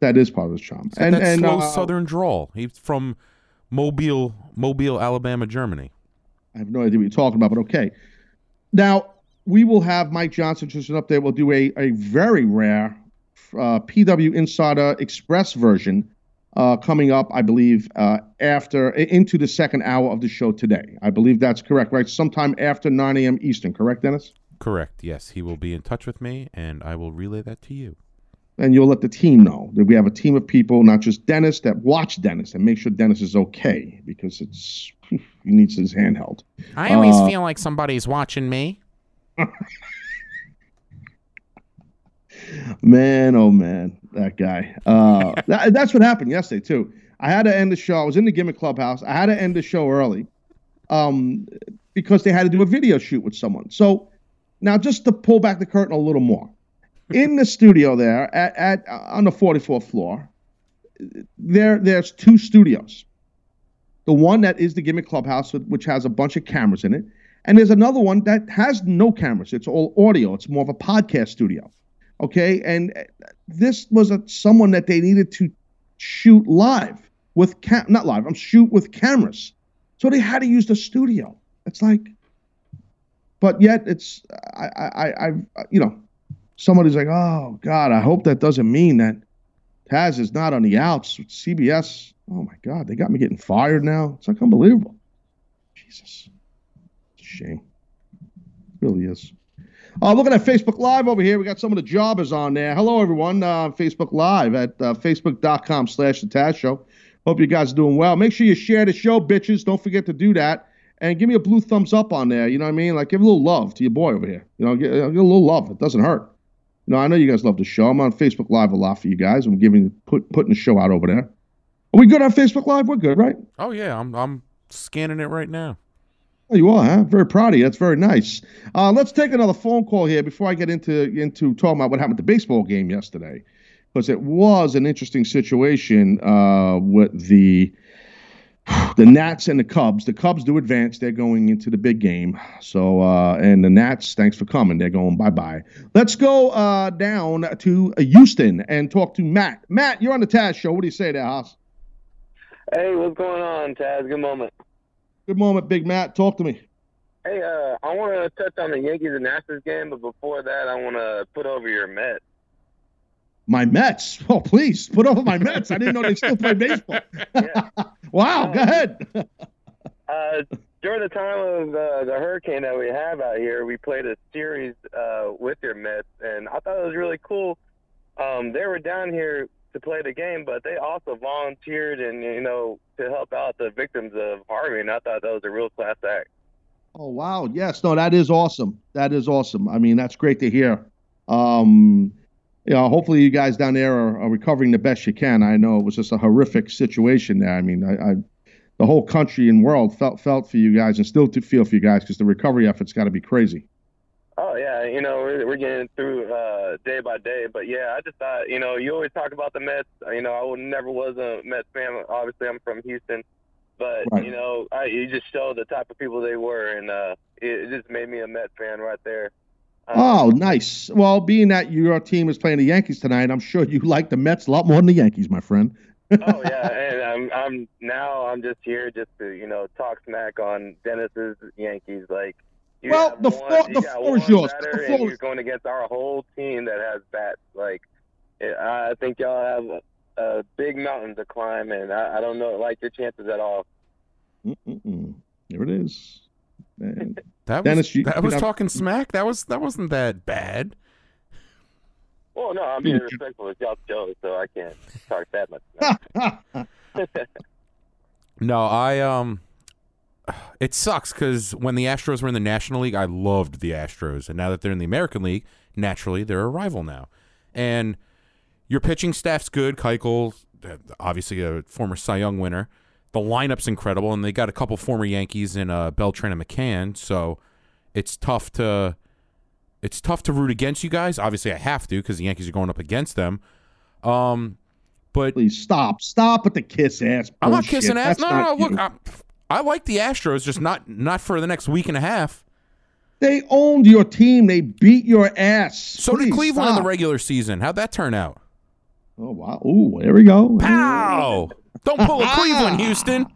That is part of his charm. It's and that and slow uh, Southern drawl. He's from Mobile, Mobile, Alabama, Germany. I have no idea what you're talking about, but okay. Now we will have Mike Johnson just an update. We'll do a, a very rare uh, PW Insider Express version uh, coming up, I believe, uh, after into the second hour of the show today. I believe that's correct, right? Sometime after 9 a.m. Eastern, correct, Dennis? Correct. Yes, he will be in touch with me, and I will relay that to you. And you'll let the team know that we have a team of people, not just Dennis, that watch Dennis and make sure Dennis is okay because it's he needs his handheld. I always Uh, feel like somebody's watching me. Man, oh man, that guy. Uh, that, that's what happened yesterday too. I had to end the show. I was in the gimmick clubhouse. I had to end the show early, um, because they had to do a video shoot with someone. So now, just to pull back the curtain a little more, in the studio there at, at uh, on the 44th floor, there there's two studios. The one that is the gimmick clubhouse, which has a bunch of cameras in it, and there's another one that has no cameras. It's all audio. It's more of a podcast studio. Okay, and uh, this was a someone that they needed to shoot live with cam not live. I'm shoot with cameras, so they had to use the studio. It's like, but yet it's I I I I've, you know, somebody's like, oh God, I hope that doesn't mean that Taz is not on the outs with CBS. Oh my God, they got me getting fired now. It's like unbelievable. Jesus, it's a shame. It really is. Uh, looking at Facebook Live over here, we got some of the jobbers on there. Hello, everyone. Uh, Facebook Live at uh, facebook.com slash the Taz Show. Hope you guys are doing well. Make sure you share the show, bitches. Don't forget to do that. And give me a blue thumbs up on there. You know what I mean? Like, give a little love to your boy over here. You know, get, get a little love. It doesn't hurt. You know, I know you guys love the show. I'm on Facebook Live a lot for you guys. I'm giving put putting the show out over there. Are we good on Facebook Live? We're good, right? Oh yeah, I'm I'm scanning it right now. Oh, you are, huh? Very proud of you. That's very nice. Uh, let's take another phone call here before I get into into talking about what happened at the baseball game yesterday, because it was an interesting situation uh, with the the Nats and the Cubs. The Cubs do advance; they're going into the big game. So, uh, and the Nats, thanks for coming. They're going bye bye. Let's go uh, down to Houston and talk to Matt. Matt, you're on the Taz show. What do you say there, Haas? Hey, what's going on, Taz? Good moment. Good moment, Big Matt. Talk to me. Hey, uh, I want to touch on the Yankees and Astros game, but before that, I want to put over your Mets. My Mets. Oh, please put over my Mets. I didn't know they still play baseball. wow, go ahead. Uh, during the time of uh, the hurricane that we have out here, we played a series uh, with your Mets, and I thought it was really cool. Um, they were down here to play the game, but they also volunteered and you know to help out the victims of Harvey, and I thought that was a real class act. Oh wow, yes, no, that is awesome. That is awesome. I mean, that's great to hear. Um, you know, hopefully you guys down there are, are recovering the best you can. I know it was just a horrific situation there. I mean, I, I the whole country and world felt felt for you guys and still to feel for you guys because the recovery effort's got to be crazy. Oh yeah, you know we're, we're getting through uh, day by day, but yeah, I just thought you know you always talk about the Mets. You know I would, never was a Mets fan. Obviously I'm from Houston, but Right. you know I, you just showed the type of people they were, and uh, it, it just made me a Mets fan right there. Uh, oh, nice. Well, being that your team is playing the Yankees tonight, I'm sure you like the Mets a lot more than the Yankees, my friend. oh yeah, and I'm I'm now I'm just here just to you know talk smack on Dennis's Yankees. Like, Well, the one, floor- you the floor is yours. The floor you're going against our whole team that has bats. Like, it, I think y'all have a, a big mountain to climb, and I, I don't know like your chances at all. Mm-mm. There it is. And That Dennis, was you- that you was know- talking smack. That was that wasn't that bad. Well, no, I'm being respectful. It's y'all's show, so I can't talk that much. No, I um, it sucks because when the Astros were in the National League, I loved the Astros, and now that they're in the American League, naturally they're a rival now. And your pitching staff's good. Keuchel, obviously a former Cy Young winner. The lineup's incredible, and they got a couple former Yankees in uh, Beltran and McCann, so it's tough to it's tough to root against you guys. Obviously, I have to because the Yankees are going up against them. Um, but please stop, stop with the kiss ass. I'm not kissing ass. That's No, no, no. Look. I, I like the Astros, just not not for the next week and a half. They owned your team. They beat your ass. So did Please Cleveland in the regular season. How'd that turn out? Oh wow! Ooh, there we go. Pow! Don't pull a Cleveland, Houston.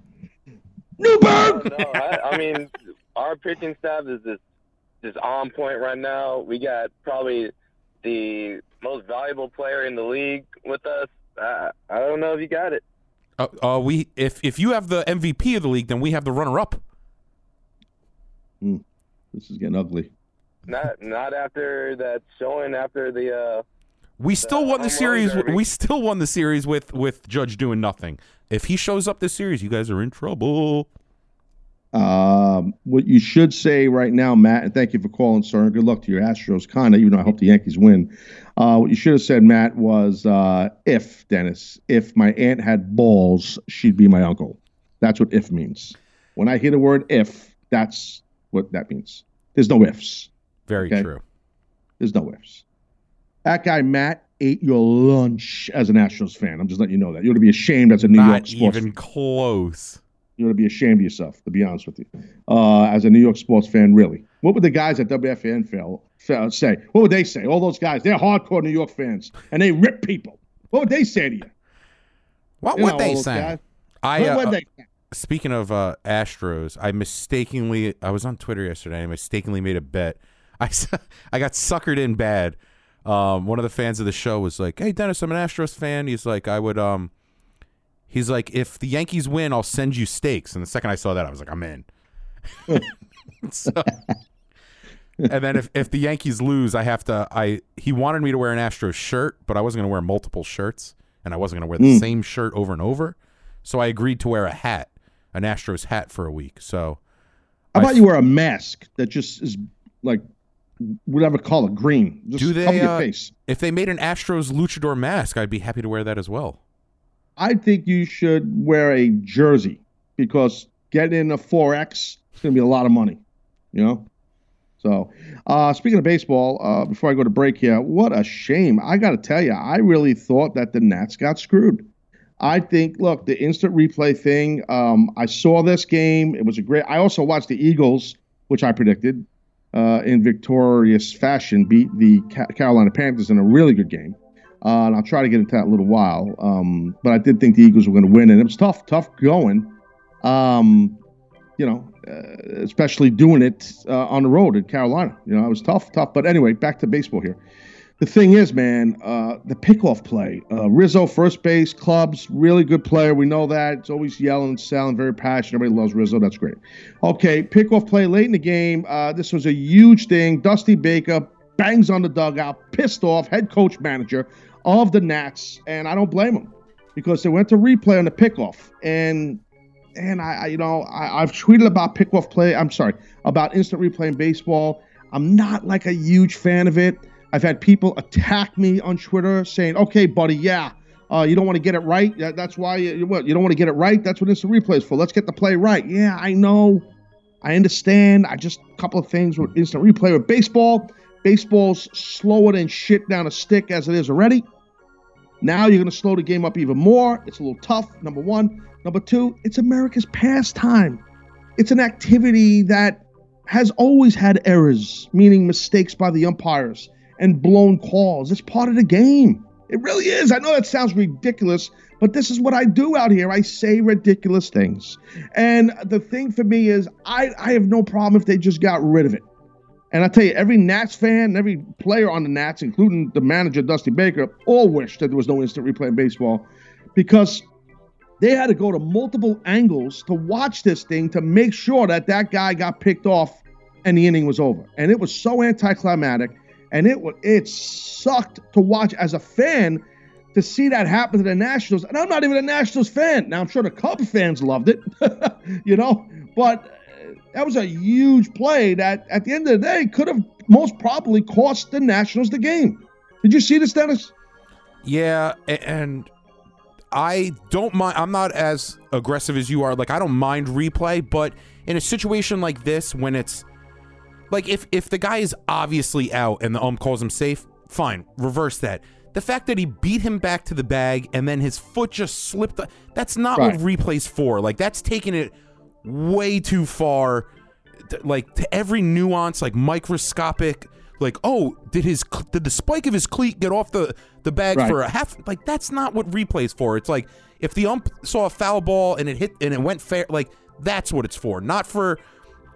Newberg. no, I, I mean, our pitching staff is just just on point right now. We got probably the most valuable player in the league with us. Uh, I don't know if you got it. Uh, uh, we if if you have the MVP of the league, then we have the runner up. Hmm. This is getting ugly. Not not after that showing after the. Uh, We still The won the series. derby. We still won the series with with Judge doing nothing. If he shows up this series, you guys are in trouble. Um, what you should say right now, Matt, and thank you for calling, sir. and Good luck to your Astros, kind of, even though I hope the Yankees win. Uh, what you should have said, Matt, was uh, if, Dennis, if my aunt had balls, she'd be my uncle. That's what if means. When I hear the word if, that's what that means. There's no ifs. Very Okay. true. There's no ifs. That guy, Matt, ate your lunch as an Astros fan. I'm just letting you know that. You ought to be ashamed as a New York Not sports even close. you ought to be ashamed of yourself, to be honest with you. Uh, as a New York sports fan, really. What would the guys at WFAN fail, fail, say? What would they say? All those guys, they're hardcore New York fans, and they rip people. What would they say to you? What You would know, they say? guys. I uh, would uh, they say? speaking of uh, Astros, I mistakenly I was on Twitter yesterday. I mistakenly made a bet. I, I got suckered in bad. Um, one of the fans of the show was like, "Hey Dennis, I'm an Astros fan." He's like, "I would um." He's like, "If the Yankees win, I'll send you steaks." And the second I saw that, I was like, "I'm in." so, and then if, if the Yankees lose, I have to. I he wanted me to wear an Astros shirt, but I wasn't going to wear multiple shirts, and I wasn't going to wear the Mm. same shirt over and over. So I agreed to wear a hat, an Astros hat for a week. So How I about you wear a mask that just is like whatever color, green? Just do they? cover your uh, face. If they made an Astros luchador mask, I'd be happy to wear that as well. I think you should wear a jersey because getting in a 4X is going to be a lot of money, you know? So, uh, speaking of baseball, uh, before I go to break here, what a shame. I got to tell you, I really thought that the Nats got screwed. I think, look, the instant replay thing, um, I saw this game. It was a great. I also watched the Eagles, which I predicted uh, in victorious fashion, beat the Carolina Panthers in a really good game. Uh, and I'll try to get into that in a little while. Um, but I did think the Eagles were going to win, and it was tough, tough going. Um, you know, uh, especially doing it uh, on the road in Carolina. You know, it was tough, tough. But anyway, back to baseball here. The thing is, man, uh, the pickoff play. Uh, Rizzo, first base, Cubs, really good player. We know that. It's always yelling selling, very passionate. Everybody loves Rizzo. That's great. Okay, pickoff play late in the game. Uh, this was a huge thing. Dusty Baker bangs on the dugout, pissed off, head coach manager of the Nats, and I don't blame him because they went to replay on the pickoff, and and I, I you know I, I've tweeted about pickoff play. I'm sorry about instant replay in baseball. I'm not like a huge fan of it. I've had people attack me on Twitter saying, "Okay, buddy, yeah, uh, you don't want to get it right. That's why you what you don't want to get it right. That's what instant replay is for. Let's get the play right. Yeah, I know, I understand. I just a couple of things with instant replay with baseball. Baseball's slower than shit down a stick as it is already. Now you're going to slow the game up even more. It's a little tough. Number one. Number two, it's America's pastime. It's an activity that has always had errors, meaning mistakes by the umpires and blown calls. It's part of the game. It really is. I know that sounds ridiculous, but this is what I do out here. I say ridiculous things. And the thing for me is, I, I have no problem if they just got rid of it. And I tell you, every Nats fan, every player on the Nats, including the manager Dusty Baker, all wish that there was no instant replay in baseball because they had to go to multiple angles to watch this thing to make sure that that guy got picked off and the inning was over. And it was so anticlimactic, and it it sucked to watch as a fan to see that happen to the Nationals. And I'm not even a Nationals fan. Now I'm sure the Cubs fans loved it, you know, but uh, that was a huge play that at the end of the day could have most probably cost the Nationals the game. Did you see this, Dennis? Yeah, and I don't mind. I'm not as aggressive as you are. Like I don't mind replay, but in a situation like this, when it's like if if the guy is obviously out and the ump calls him safe, fine, reverse that. The fact that he beat him back to the bag and then his foot just slipped, that's not what replay's for. Like that's taking it way too far. Like to every nuance, like microscopic. Like, oh, did his did the spike of his cleat get off the the bag Right. for a half? Like that's not what replay's for. It's like if the ump saw a foul ball and it hit and it went fair, like that's what it's for. Not for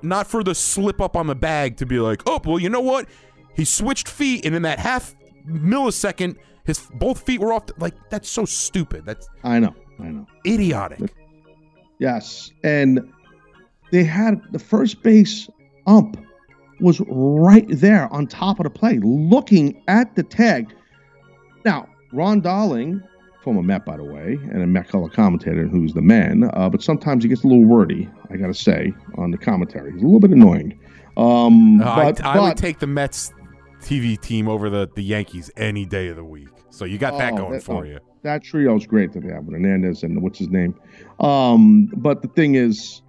not for the slip up on the bag to be like, oh, well, you know what? He switched feet and in that half millisecond, his both feet were off. The, like that's so stupid. That's I know, I know. idiotic. Yes, and they had the first base ump was right there on top of the play, looking at the tag. Now, Ron Darling, former Met, by the way, and a Met color commentator who's the man, uh, but sometimes he gets a little wordy, I got to say, on the commentary. He's a little bit annoying. Um, Uh, I, but, I would but- take the Mets TV team over the, the Yankees any day of the week. So you got that Oh, going that- for oh, you. That trio trio's great that they have with Hernandez and what's his name. Um, but the thing is,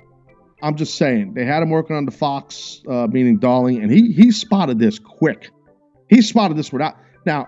I'm just saying they had him working on the Fox, uh, meaning Darling, and he he spotted this quick. He spotted this without now.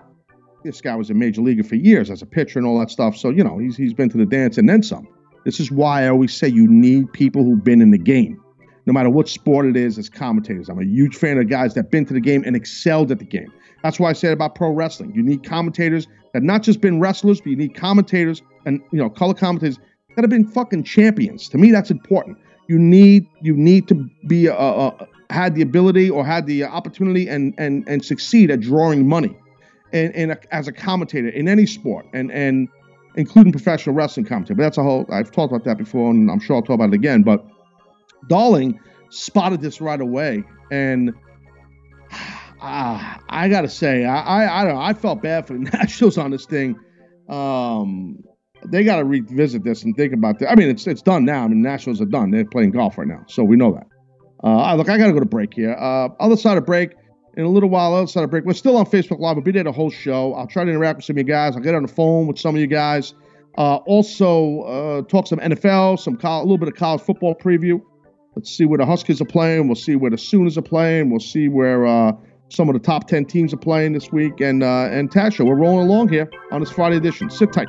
This guy was a major leaguer for years as a pitcher and all that stuff. So you know he's he's been to the dance and then some. This is why I always say you need people who've been in the game, no matter what sport it is, as commentators. I'm a huge fan of guys that've been to the game and excelled at the game. That's why I said about pro wrestling. You need commentators that not just been wrestlers, but you need commentators and you know color commentators that have been fucking champions. To me, that's important. You need you need to be uh, uh, had the ability or had the opportunity and and and succeed at drawing money, and as a commentator in any sport and and including professional wrestling commentator. But that's a whole. I've talked about that before, and I'm sure I'll talk about it again. But Darling spotted this right away, and ah, I gotta say, I, I I don't know. I felt bad for the Nationals on this thing. Um, they got to revisit this and think about that. I mean, it's it's done now. I mean, Nationals are done. They're playing golf right now, so we know that. Uh, look, I got to go to break here. Uh, other side of break in a little while. outside of break. We're still on Facebook Live. We'll be there the whole show. I'll try to interact with some of you guys. I'll get on the phone with some of you guys. Uh, also, uh, talk some NFL, some col- a little bit of college football preview. Let's see where the Huskers are playing. We'll see where the Sooners are playing. We'll see where uh, some of the top ten teams are playing this week. And uh, and Tasha, we're rolling along here on this Friday edition. Sit tight.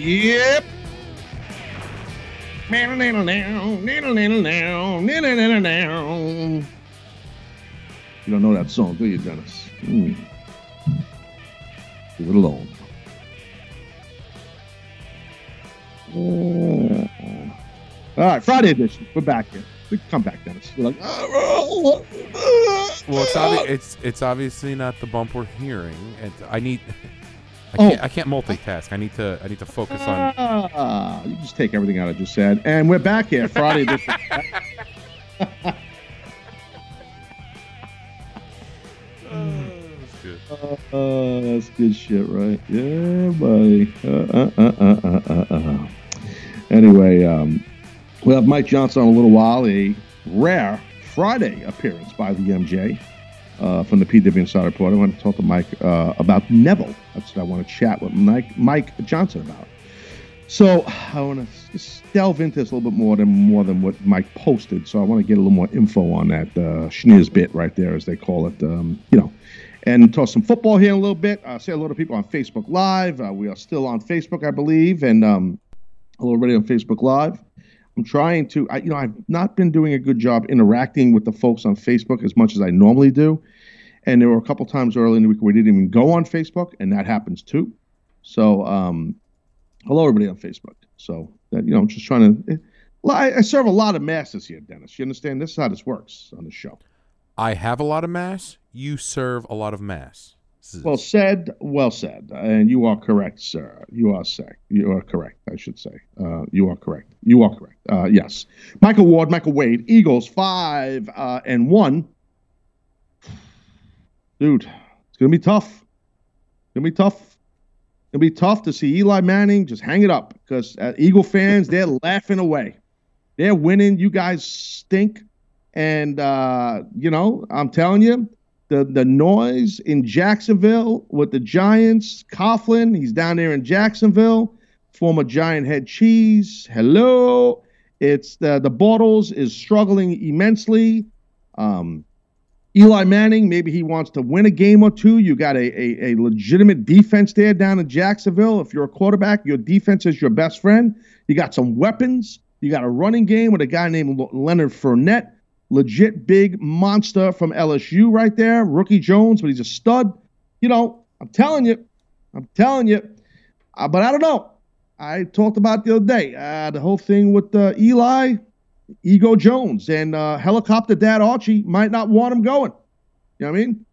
Yep. You don't know that song, do you, Dennis? Hmm. Leave it alone. All right, Friday edition. We're back here. We come back, Dennis. You're like, ah, ah, ah, Well, it's obvi- it's it's obviously not the bump we're hearing. And I need. I Oh. can't, I can't multitask. I need to. I need to focus on. Ah, you just take everything out I just said. And we're back here, Friday edition. That's good. Uh, that's good shit, right? Yeah, buddy. Uh, uh, uh, uh, uh, uh, uh. Anyway, um, we'll have Mike Johnson in a little while. A rare Friday appearance by the MJ uh, from the PW Insider Report. I want to talk to Mike uh, about Neville. That's what I want to chat with Mike Mike Johnson about. So I want to delve into this a little bit more than more than what Mike posted. So I want to get a little more info on that uh, schniz bit right there, as they call it. Um, you know, and talk some football here in a little bit. Uh, say hello to people on Facebook Live. Uh, we are still on Facebook, I believe, and um, already on Facebook Live. I'm trying to, I, you know, I've not been doing a good job interacting with the folks on Facebook as much as I normally do. And there were a couple times early in the week where we didn't even go on Facebook, and that happens too. So, um, hello everybody on Facebook. So that you know, I'm just trying to. Well, I, I serve a lot of masses here, Dennis. You understand? This is how this works on the show. I have a lot of mass. You serve a lot of mass. Well said, well said, and you are correct, sir. You are sick. You are correct. I should say. Uh, you are correct. You are correct. Uh, yes. Michael Ward, Michael Wade, Eagles five uh, and one. Dude, it's gonna be tough. It's gonna be tough. It's gonna be tough to see Eli Manning just hang it up because uh, Eagle fans they're laughing away. They're winning. You guys stink, and uh, you know I'm telling you, the the noise in Jacksonville with the Giants. Coughlin, he's down there in Jacksonville. Former Giant head cheese. Hello. It's the the Bortles is struggling immensely. Um, Eli Manning, maybe he wants to win a game or two. You got a, a, a legitimate defense there down in Jacksonville. If you're a quarterback, your defense is your best friend. You got some weapons. You got a running game with a guy named Leonard Fournette, legit big monster from LSU right there. Rookie Jones, but he's a stud. You know, I'm telling you, I'm telling you. Uh, but I don't know. I talked about the other day uh, the whole thing with uh, Eli. Ego Jones and uh, helicopter dad Archie might not want him going. You know what I mean?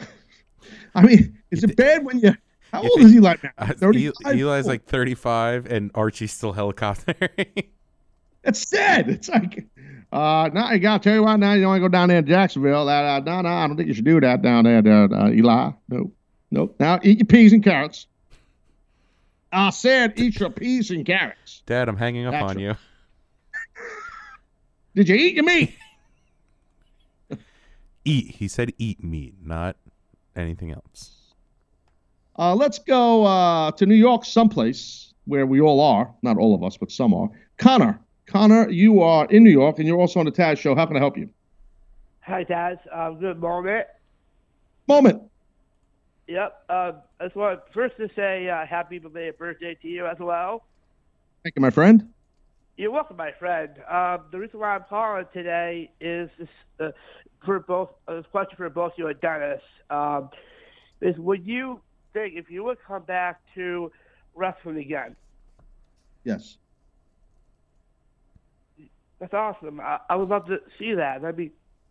I mean, is it bad when you? How old is Eli now? Uh, Eli's like 35, and Archie's still helicoptering. That's sad. It's like, uh, now I gotta tell you what. Now you don't want to go down there to Jacksonville. Uh, no, no, I don't think you should do that down there, uh, Eli. No, no. Now eat your peas and carrots. I said eat your peas and carrots. Dad, I'm hanging up That's on you. Did you eat your meat? Eat. He said eat meat, not anything else. Uh, let's go uh, to New York, someplace where we all are. Not all of us, but some are. Connor, Connor, you are in New York, and you're also on the Taz Show. How can I help you? Hi, Taz. Uh, good moment. Moment. Yep. Uh, I just want first to say uh, happy belated birthday to you as well. Thank you, my friend. You're welcome, my friend. Uh, the reason why I'm calling today is uh, for both a question for both you and Dennis. Um, is would you think if you would come back to wrestling again? Yes. That's awesome. I, I would love to see that. That'd be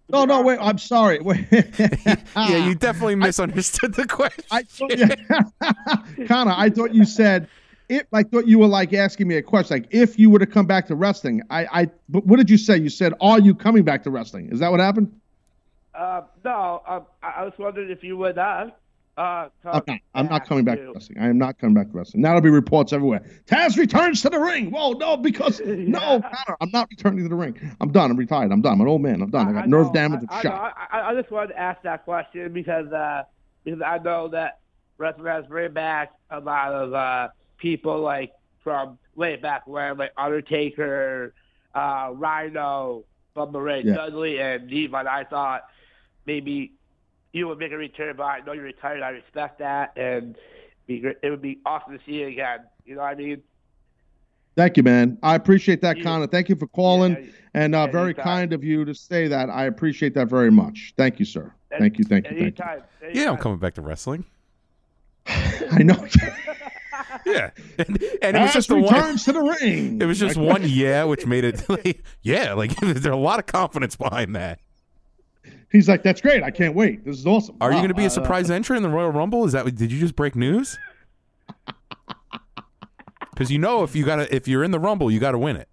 No, no, wait. I'm sorry. Wait. yeah, you definitely misunderstood the question. I thought, yeah. Connor, I thought you said if I thought you were like asking me a question, like if you were to come back to wrestling. I, I, but what did you say? You said, "Are you coming back to wrestling?" Is that what happened? Uh, no, um, I, I was wondering if you would not. Uh, I'm not. I'm not coming back to wrestling. I am not coming back to wrestling. Now there'll be reports everywhere. Taz returns to the ring. Whoa, no, because no, Connor, I'm not returning to the ring. I'm done. I'm retired. I'm done. I'm an old man. I'm done. I got nerve damage and I, shot. know, I, I just wanted to ask that question because uh, because I know that wrestling has bring back a lot of uh, people like from way back when, like Undertaker, uh, Rhino, Bubba Ray Yeah. Dudley, and Devon. I thought maybe you would make a return, but I know you're retired. I respect that, and be great. it would be awesome to see you again. You know what I mean? Thank you, man. I appreciate that, Connor. Thank you for calling, and uh, very anytime. kind of you to say that. I appreciate that very much. Thank you, sir. Thank you. Thank you. Thank you. Anytime. Yeah, I'm coming back to wrestling. I know. Yeah, and, and it was just the one. to the ring. It was just one yeah, which made it like, yeah, like there's a lot of confidence behind that. He's like, "That's great. I can't wait. This is awesome." Are you going to be a uh, surprise entrant in the Royal Rumble? Is that did you just break news? Because you know if you got to if you're in the Rumble, you got to win it.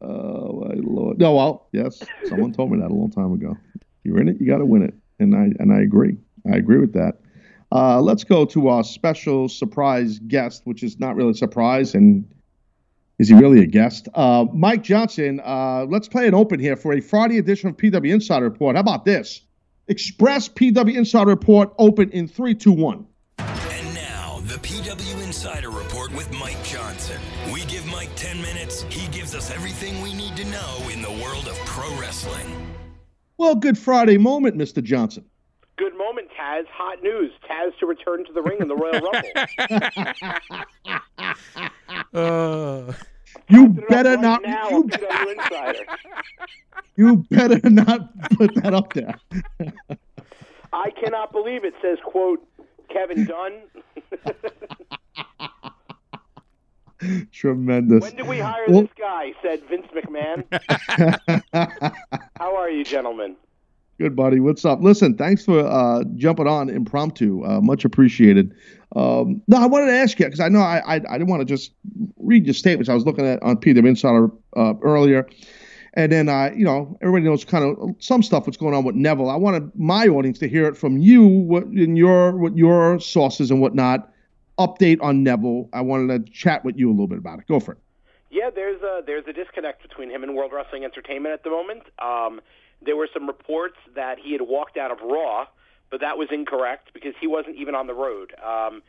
Oh my lord! No, well, yes, someone told me that a long time ago. You're in it, you got to win it, and I and I agree. I agree with that. Uh, let's go to our special surprise guest, which is not really a surprise, and is he really a guest? Uh, Mike Johnson. Uh, let's play an open here for a Friday edition of PW Insider Report. How about this? Express PW Insider Report open in three, two, one. Now, the PW Insider Report with Mike Johnson. We give Mike 10 minutes, he gives us everything we need to know in the world of pro wrestling. Well, good Friday moment, Mr. Johnson. Good moment, Taz. Hot news. Taz to return to the ring in the Royal Rumble. Uh, You better not. now, You, Insider. you better not put that up there. I cannot believe it says, quote, Kevin Dunn. Tremendous. when did we hire Well- this guy? Said Vince McMahon. How are you, gentlemen? Good, buddy. What's up? Listen, thanks for uh, jumping on impromptu. Uh, much appreciated. Um, no, I wanted to ask you because I know I, I I didn't want to just read your statements. I was looking at on PW Insider uh, earlier, and then uh, you know everybody knows kind of some stuff what's going on with Neville. I wanted my audience to hear it from you, what in your what your sources and whatnot. Update on Neville. I wanted to chat with you a little bit about it. Go for it. Yeah, there's a there's a disconnect between him and World Wrestling Entertainment at the moment. Um, there were some reports that he had walked out of Raw, but that was incorrect because he wasn't even on the road. Um,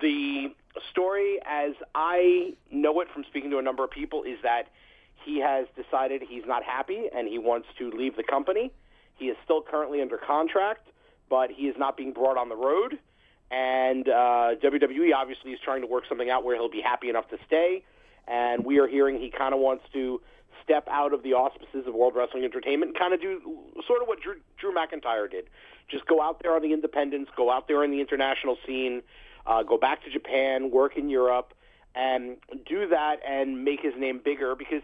the story, as I know it from speaking to a number of people, is that he has decided he's not happy and he wants to leave the company. He is still currently under contract, but he is not being brought on the road. And uh, WWE obviously is trying to work something out where he'll be happy enough to stay. And we are hearing he kind of wants to step out of the auspices of World Wrestling Entertainment and kind of do sort of what Drew, Drew McIntyre did. Just go out there on the independents, go out there on the international scene, uh, go back to Japan, work in Europe, and do that and make his name bigger because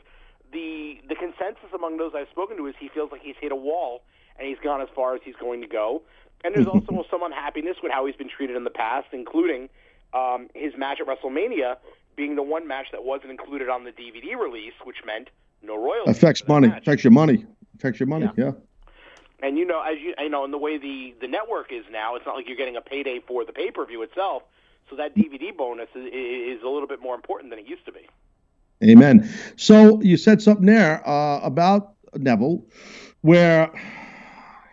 the the consensus among those I've spoken to is he feels like he's hit a wall and he's gone as far as he's going to go. And there's also some unhappiness with how he's been treated in the past, including um, his match at WrestleMania being the one match that wasn't included on the DVD release, which meant no royalties. Affects money. Affects your money. Affects your money. Yeah. And you know, as you you know, in the way the the network is now, it's not like you're getting a payday for the pay per view itself. So that DVD bonus is, is a little bit more important than it used to be. Amen. So you said something there uh, about Neville, where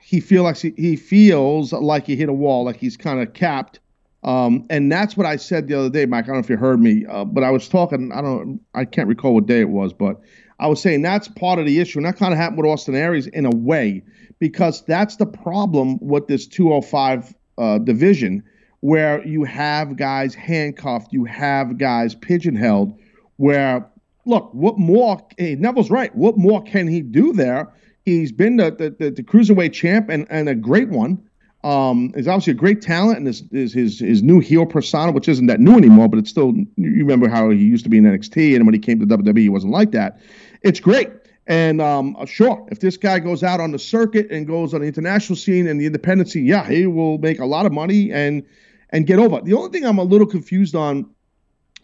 he feel like he feels like he hit a wall, like he's kind of capped. Um, and that's what I said the other day, Mike. I don't know if you heard me, uh, but I was talking. I don't. I can't recall what day it was, but I was saying that's part of the issue, and that kind of happened with Austin Aries in a way, because that's the problem with this 205 uh, division, where you have guys handcuffed, you have guys pigeonholed. Where look, what more? Hey, Neville's right. What more can he do there? He's been the the, the, the cruiserweight champ and, and a great one. Um, he's obviously a great talent, and his, his his his new heel persona, which isn't that new anymore, but it's still. You remember how he used to be in NXT, and when he came to WWE, he wasn't like that. It's great, and um, sure, if this guy goes out on the circuit and goes on the international scene and the independent scene, yeah, he will make a lot of money and and get over. The only thing I'm a little confused on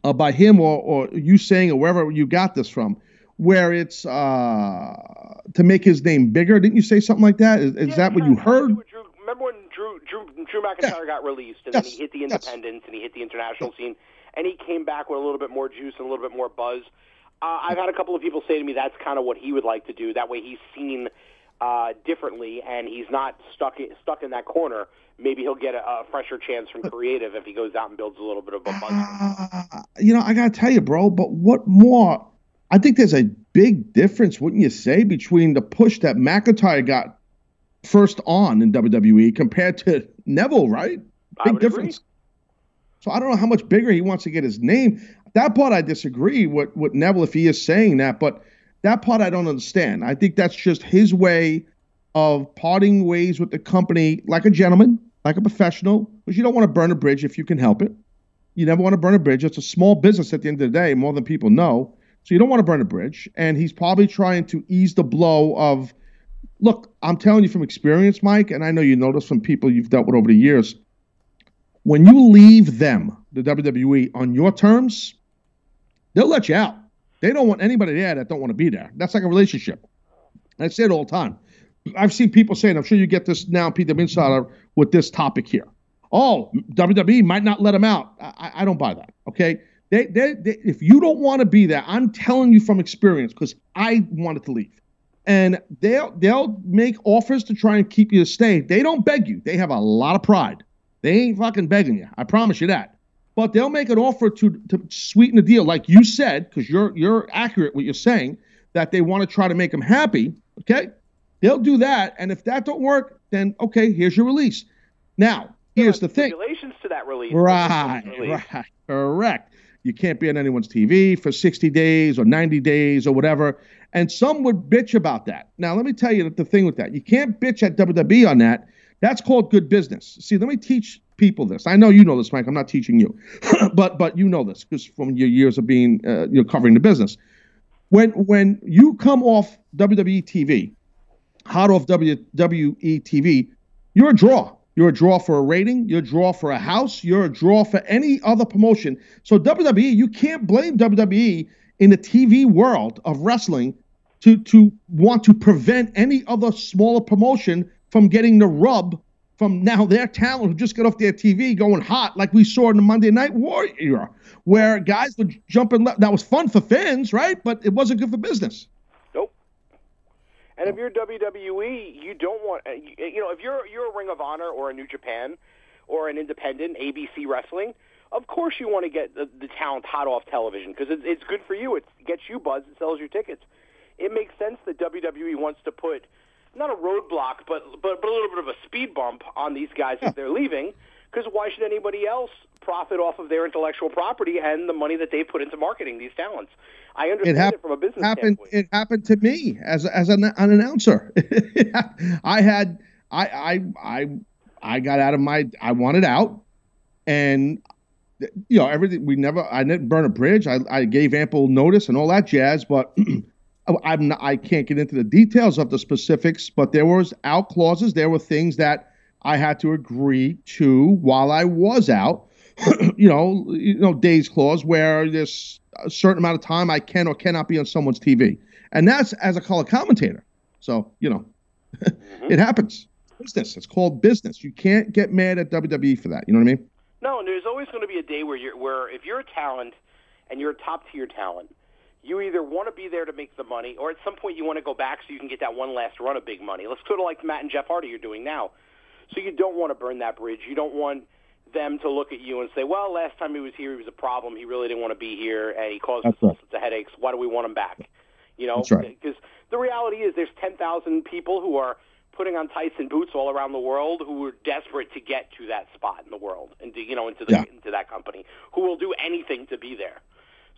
uh, by him or or you saying or wherever you got this from, where it's uh, to make his name bigger. Didn't you say something like that? Is, is that what you heard? Remember when Drew Drew, Drew McIntyre got released and Yes. then he hit the Yes. and he hit the international scene and he came back with a little bit more juice and a little bit more buzz. Uh, I've had a couple of people say to me that's kind of what he would like to do. That way he's seen uh, differently and he's not stuck stuck in that corner. Maybe he'll get a, a fresher chance from creative if he goes out and builds a little bit of a buzz. Uh, you know, I gotta tell you, bro. But what more? I think there's a big difference, wouldn't you say, between the push that McIntyre got first on in WWE compared to Neville, right? Big would agree. difference. So I don't know how much bigger he wants to get his name. That part I disagree with with Neville if he is saying that, but that part I don't understand. I think that's just his way of parting ways with the company like a gentleman, like a professional, because you don't want to burn a bridge if you can help it. You never want to burn a bridge. It's a small business at the end of the day, more than people know. So you don't want to burn a bridge. And he's probably trying to ease the blow of, look, I'm telling you from experience, Mike, and I know you know this from people you've dealt with over the years. When you leave them, the WWE, on your terms, they'll let you out. They don't want anybody there that don't want to be there. That's like a relationship. I say it all the time. I've seen people saying, I'm sure you get this now, PW Insider, with this topic here. Oh, WWE might not let them out. I, I don't buy that. Okay. They, they, they, if you don't want to be there, I'm telling you from experience because I wanted to leave. And they'll they'll make offers to try and keep you to stay. They don't beg you. They have a lot of pride. They ain't fucking begging you. I promise you that. But they'll make an offer to to sweeten the deal, like you said, because you're you're accurate what you're saying that they want to try to make them happy. Okay, they'll do that, and if that don't work, then okay, here's your release. Now, here's the thing. Stipulations to that release. Right, Release. right, correct. You can't be on anyone's TV for 60 days or 90 days or whatever. And some would bitch about that. Now, let me tell you the thing with that. You can't bitch at WWE on that. That's called good business. See, let me teach people this. I know you know this, Mike. I'm not teaching you, but but you know this because from your years of being uh, you're covering the business. When when you come off WWE TV, hot off WWE TV, you're a draw. You're a draw for a rating. You're a draw for a house. You're a draw for any other promotion. So WWE, you can't blame WWE in the TV world of wrestling to to want to prevent any other smaller promotion from getting the rub from now their talent who just got off their TV going hot, like we saw in the Monday Night War era, where guys would jump and le- that was fun for fans, right? But it wasn't good for business. Nope. And if you're WWE, you don't want uh, you know if you're you're a Ring of Honor or a New Japan or an independent ABC Wrestling, of course you want to get the, the talent hot off television because it's, it's good for you. It gets you buzz. It sells you tickets. It makes sense that WWE wants to put not a roadblock, but but, but a little bit of a speed bump on these guys if they're leaving. Because why should anybody else profit off of their intellectual property and the money that they put into marketing these talents? I understand it, hap- from a business happened. standpoint. It happened to me as as an, an announcer. I had I I I I got out of my I wanted out, and you know everything. We never I didn't burn a bridge. I I gave ample notice and all that jazz, but. Oh, I'm not, I can't get into the details of the specifics, but there was out clauses. There were things that I had to agree to while I was out. you know, you know, days clause where there's a certain amount of time I can or cannot be on someone's TV, and that's as a color commentator. So you know, it mm-hmm. happens. Business. It's called business. You can't get mad at WWE for that. You know what I mean? No, and there's always going to be a day where you're where if you're a talent and you're a top tier talent, you either want to be there to make the money, or at some point you want to go back so you can get that one last run of big money. Let's sort of like Matt and Jeff Hardy are doing now. So you don't want to burn that bridge. You don't want them to look at you and say, "Well, last time he was here, he was a problem. He really didn't want to be here, and he caused us right. all sorts of headaches. Why do we want him back?" You know, That's right. because the reality is there's 10,000 people who are putting on tights and boots all around the world who are desperate to get to that spot in the world and to, you know into the Yeah. into that company who will do anything to be there.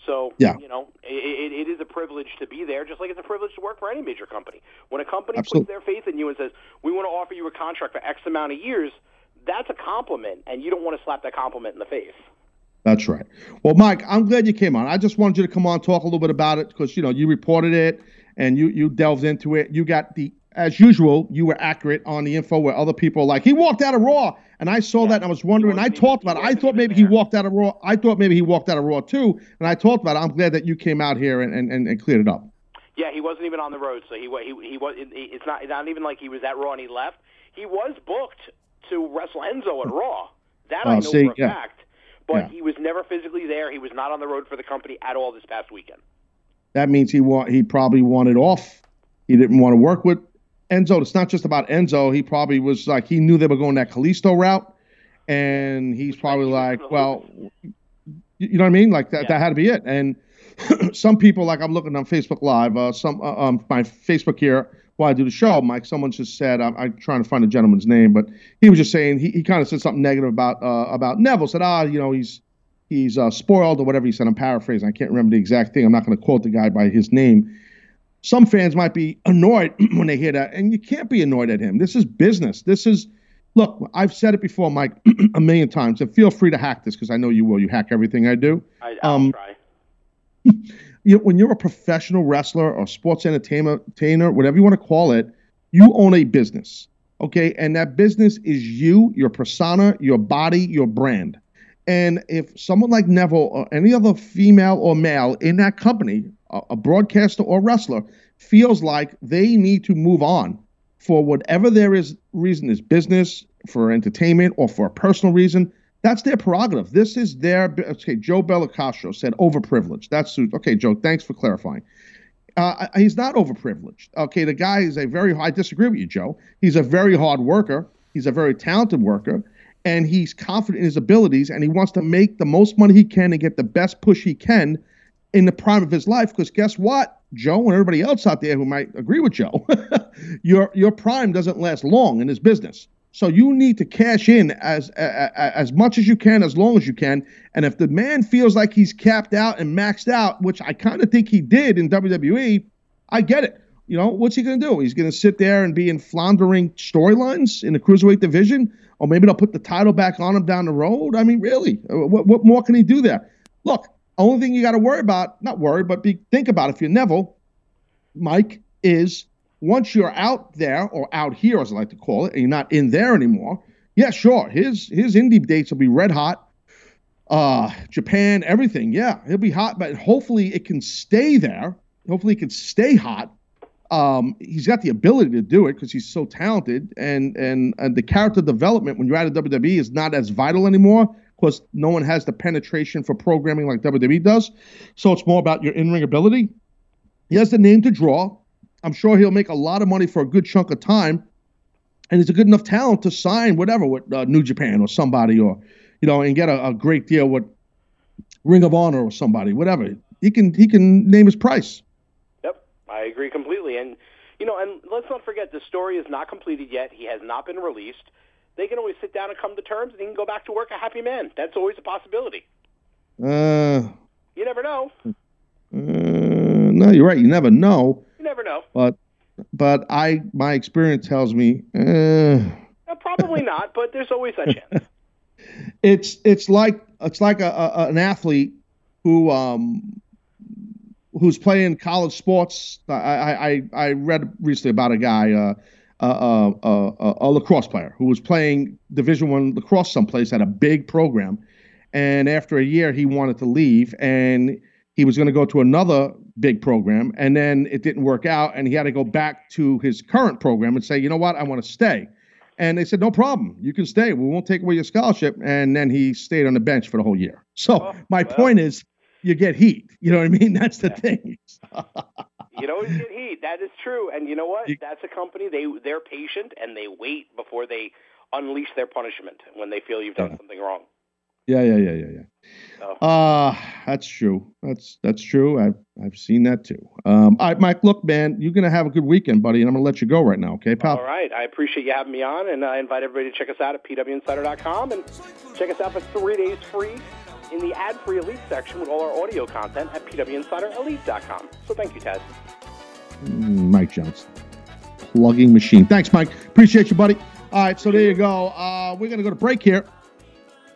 So Yeah. you know, it, it, is a privilege to be there, just like it's a privilege to work for any major company. When a company Absolutely. puts their faith in you and says, "We want to offer you a contract for X amount of years," that's a compliment, and you don't want to slap that compliment in the face. That's right. Well, Mike, I'm glad you came on. I just wanted you to come on, talk a little bit about it because you know you reported it and you you delved into it. You got the as usual, you were accurate on the info where other people are like he walked out of Raw, and I saw that and I was wondering. I talked about it. I thought maybe he walked out of Raw. I thought maybe he walked out of Raw too, and I talked about it. I'm glad that you came out here and, and, and, cleared it up. Yeah, he wasn't even on the road, so he he he was. It's not not even like he was at Raw and he left. He was booked to wrestle Enzo at Raw. That oh, I Oh, know see, for a yeah. fact. But Yeah. he was never physically there. He was not on the road for the company at all this past weekend. That means he want he probably wanted off. He didn't want to work with Enzo. It's not just about Enzo. He probably was like he knew they were going that Kalisto route, and he's probably like, well, you know what I mean? Like that that had to be it. And some people, like I'm looking on Facebook Live, uh, some uh, um my Facebook here while I do the show, Mike. Someone just said I'm, I'm trying to find the gentleman's name, but he was just saying he, he kind of said something negative about uh, about Neville. Said ah, you know he's he's uh, spoiled or whatever he said. I'm paraphrasing. I can't remember the exact thing. I'm not going to quote the guy by his name. Some fans might be annoyed when they hear that, and you can't be annoyed at him. This is business. This is look. I've said it before, Mike, a million times, and feel free to hack this because I know you will. You hack everything I do. I, I'll Um, try. You when you're a professional wrestler or sports entertainer, whatever you want to call it, you own a business. Okay, and that business is you, your persona, your body, your brand. And if someone like Neville or any other female or male in that company, a, broadcaster or wrestler, feels like they need to move on for whatever there is reason is business, for entertainment, or for a personal reason, that's their prerogative. This is their okay. Joe Bellicastro said overprivileged. That's okay, Joe. Thanks for clarifying. Uh, he's not overprivileged. Okay, the guy is a very. I disagree with you, Joe. He's a very hard worker. He's a very talented worker, and he's confident in his abilities, and he wants to make the most money he can and get the best push he can in the prime of his life. Because guess what, Joe, and everybody else out there who might agree with Joe, your your prime doesn't last long in his business. So you need to cash in as a- a- as much as you can, as long as you can. And if the man feels like he's capped out and maxed out, which I kind of think he did in WWE, I get it. You know, what's he going to do? He's going to sit there and be in floundering storylines in the cruiserweight division, or maybe they'll put the title back on him down the road. I mean, really, Uh, what, what more can he do there? Look, only thing you got to worry about, not worry, but be, think about if you're Neville, Mike, is once you're out there or out here, as I like to call it, and you're not in there anymore. Yeah, sure. His his indie dates will be red hot. Uh, Japan, everything. Yeah, he'll be hot, but hopefully it can stay there. Hopefully it can stay hot. Um, he's got the ability to do it because he's so talented, and, and and the character development when you're out of WWE is not as vital anymore because no one has the penetration for programming like WWE does. So it's more about your in-ring ability. He has the name to draw. I'm sure he'll make a lot of money for a good chunk of time, and he's a good enough talent to sign whatever with uh, New Japan or somebody, or you know, and get a, a great deal with Ring of Honor or somebody, whatever. He can he can name his price. Yep, I agree completely. And you know, and let's not forget the story is not completed yet. He has not been released. They can always sit down and come to terms, and he can go back to work a happy man. That's always a possibility. Uh, You never know. uh, no, you're right. You never know, You never know. but but I my experience tells me uh, Uh, probably not, but there's always that chance. it's it's like it's like a, a an athlete who um who's playing college sports. I I I I read recently about a guy uh. Uh, uh, uh, a lacrosse player who was playing Division One lacrosse someplace at a big program, and after a year he wanted to leave, and he was going to go to another big program, and then it didn't work out, and he had to go back to his current program and say, you know what, I want to stay. And they said, no problem, you can stay. We won't take away your scholarship. And then he stayed on the bench for the whole year. So my point is, you get heat. You know what I mean? That's the thing. You'd always get heat. That is true. And you know what? That's a company. They they're patient and they wait before they unleash their punishment when they feel you've done something wrong. Yeah, yeah, yeah, yeah, yeah. So. Uh that's true. That's that's true. I've I've seen that too. Um, all right, Mike. Look, man, you're gonna have a good weekend, buddy, and I'm gonna let you go right now. Okay, pal. All right. I appreciate you having me on, and I invite everybody to check us out at pwinsider.com and check us out for three days free in the ad-free Elite section with all our audio content at pwinsiderelite.com. So thank you, Taz. Mm, Mike Johnson, plugging machine. Thanks, Mike. Appreciate you, buddy. All right, so there you go. Uh, we're gonna go to break here.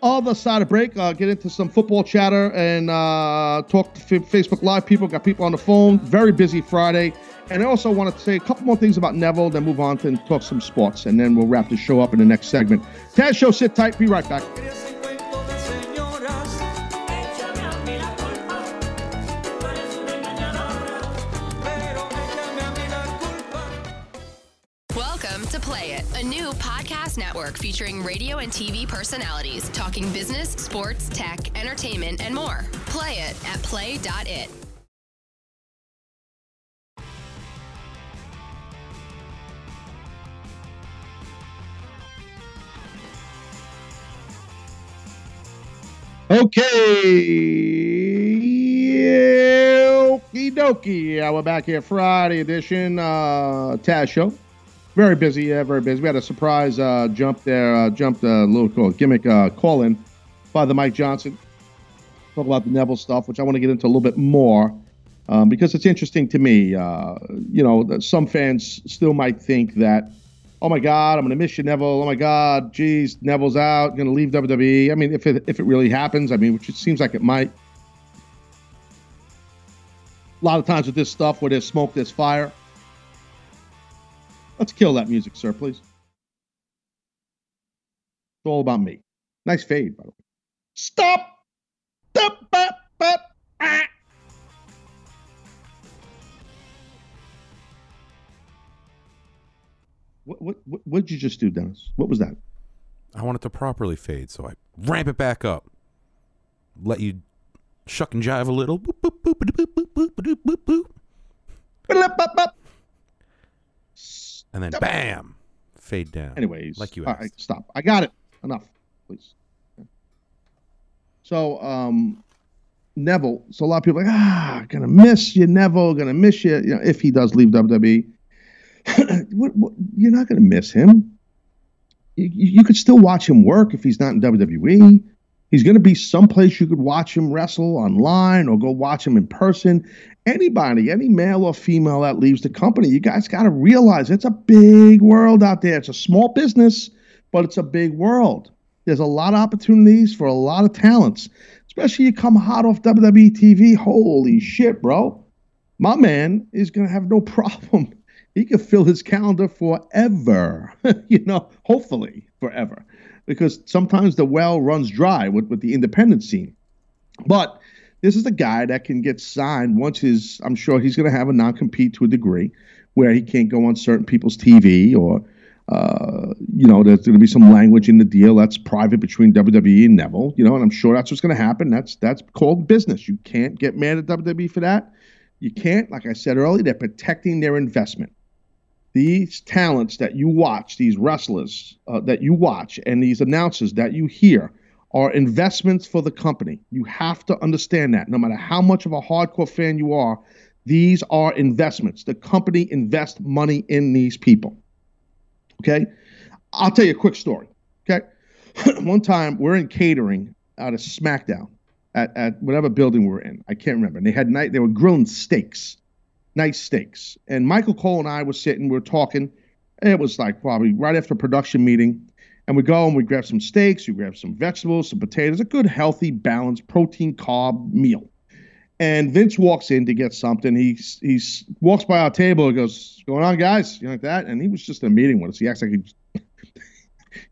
Other side of break, uh, get into some football chatter and uh, talk to F- Facebook Live people. Got people on the phone. Very busy Friday. And I also want to say a couple more things about Neville, then move on to and talk some sports, and then we'll wrap the show up in the next segment. Taz Show, sit tight. Be right back. New podcast network featuring radio and TV personalities talking business, sports, tech, entertainment, and more. Play it at play.it. Okay. Okie dokie. Yeah, we're back here Friday edition. Uh, Taz Show. Very busy. Yeah, very busy. We had a surprise uh, jump there. Uh, jumped a little call, gimmick uh, call in by the Mike Johnson. Talk about the Neville stuff, which I want to get into a little bit more um, because it's interesting to me. Uh, you know, some fans still might think that, oh my God, I'm going to miss you, Neville. Oh my God, geez, Neville's out, going to leave WWE. I mean, if it if it really happens, I mean, which it seems like it might. A lot of times with this stuff, where there's smoke, there's fire. Let's kill that music, sir, please. It's all about me. Nice fade, by the way. Stop. Stop. Bop, bop, ah. What, what, what, what did you just do, Dennis? What was that? I want it to properly fade, so I ramp it back up. Let you shuck and jive a little. Boop, boop, boop, And then bam, fade down. Anyways, like you asked. right, stop. I got it. Enough, please. So, um, Neville. So a lot of people are like, ah, gonna miss you, Neville. Gonna miss you. You know, if he does leave WWE, what, what, you're not gonna miss him. You, you you could still watch him work if he's not in WWE. He's going to be someplace you could watch him wrestle online or go watch him in person. Anybody, any male or female that leaves the company, you guys got to realize it's a big world out there. It's a small business, but it's a big world. There's a lot of opportunities for a lot of talents, especially you come hot off WWE TV. Holy shit, bro. My man is going to have no problem. He could fill his calendar forever, you know, hopefully forever because sometimes the well runs dry with, with the independent scene. But this is the guy that can get signed once his, I'm sure he's going to have a non compete to a degree where he can't go on certain people's TV or, uh, you know, there's going to be some language in the deal that's private between WWE and Neville, you know, and I'm sure that's what's going to happen. That's that's called business. You can't get mad at WWE for that. You can't, like I said earlier, they're protecting their investment. These talents that you watch, these wrestlers uh, that you watch, and these announcers that you hear are investments for the company. You have to understand that. No matter how much of a hardcore fan you are, these are investments. The company invests money in these people. Okay? I'll tell you a quick story. Okay? One time we're in catering out of SmackDown at, at whatever building we're in. I can't remember. And they had night they were grilling steaks, nice steaks. And Michael Cole and I were sitting, we were talking. It was like probably right after production meeting. And we go and we grab some steaks, we grab some vegetables, some potatoes, a good, healthy, balanced protein carb meal. And Vince walks in to get something. He he walks by our table and goes, "What's going on, guys?" You know, like that. And he was just in a meeting with us. He acts like he,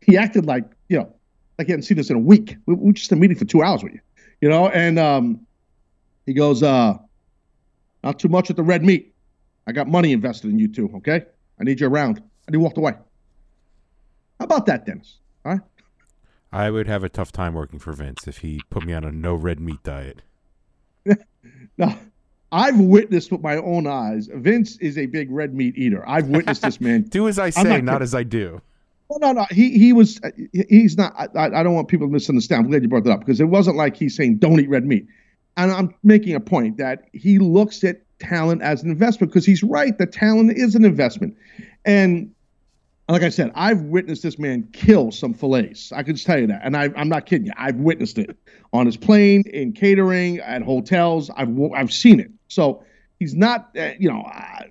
he acted like you know, like he hadn't seen us in a week. We, we were just in a meeting for two hours with you, you know. And um, he goes, uh, "Not too much with the red meat. I got money invested in you two. Okay, I need you around." And he walked away. How about that, Dennis? All right. I would have a tough time working for Vince if he put me on a no red meat diet. Now, I've witnessed with my own eyes. Vince is a big red meat eater. I've witnessed this man. do as I say, not not, as I do. Well, no, no. He he was. He's not. I, I don't want people to misunderstand. I'm glad you brought that up because it wasn't like he's saying don't eat red meat. And I'm making a point that he looks at talent as an investment because he's right. The talent is an investment, and like I said, I've witnessed this man kill some fillets. I can just tell you that, and I, I'm not kidding you. I've witnessed it on his plane, in catering, at hotels. I've I've seen it. So he's not, uh, you know, I,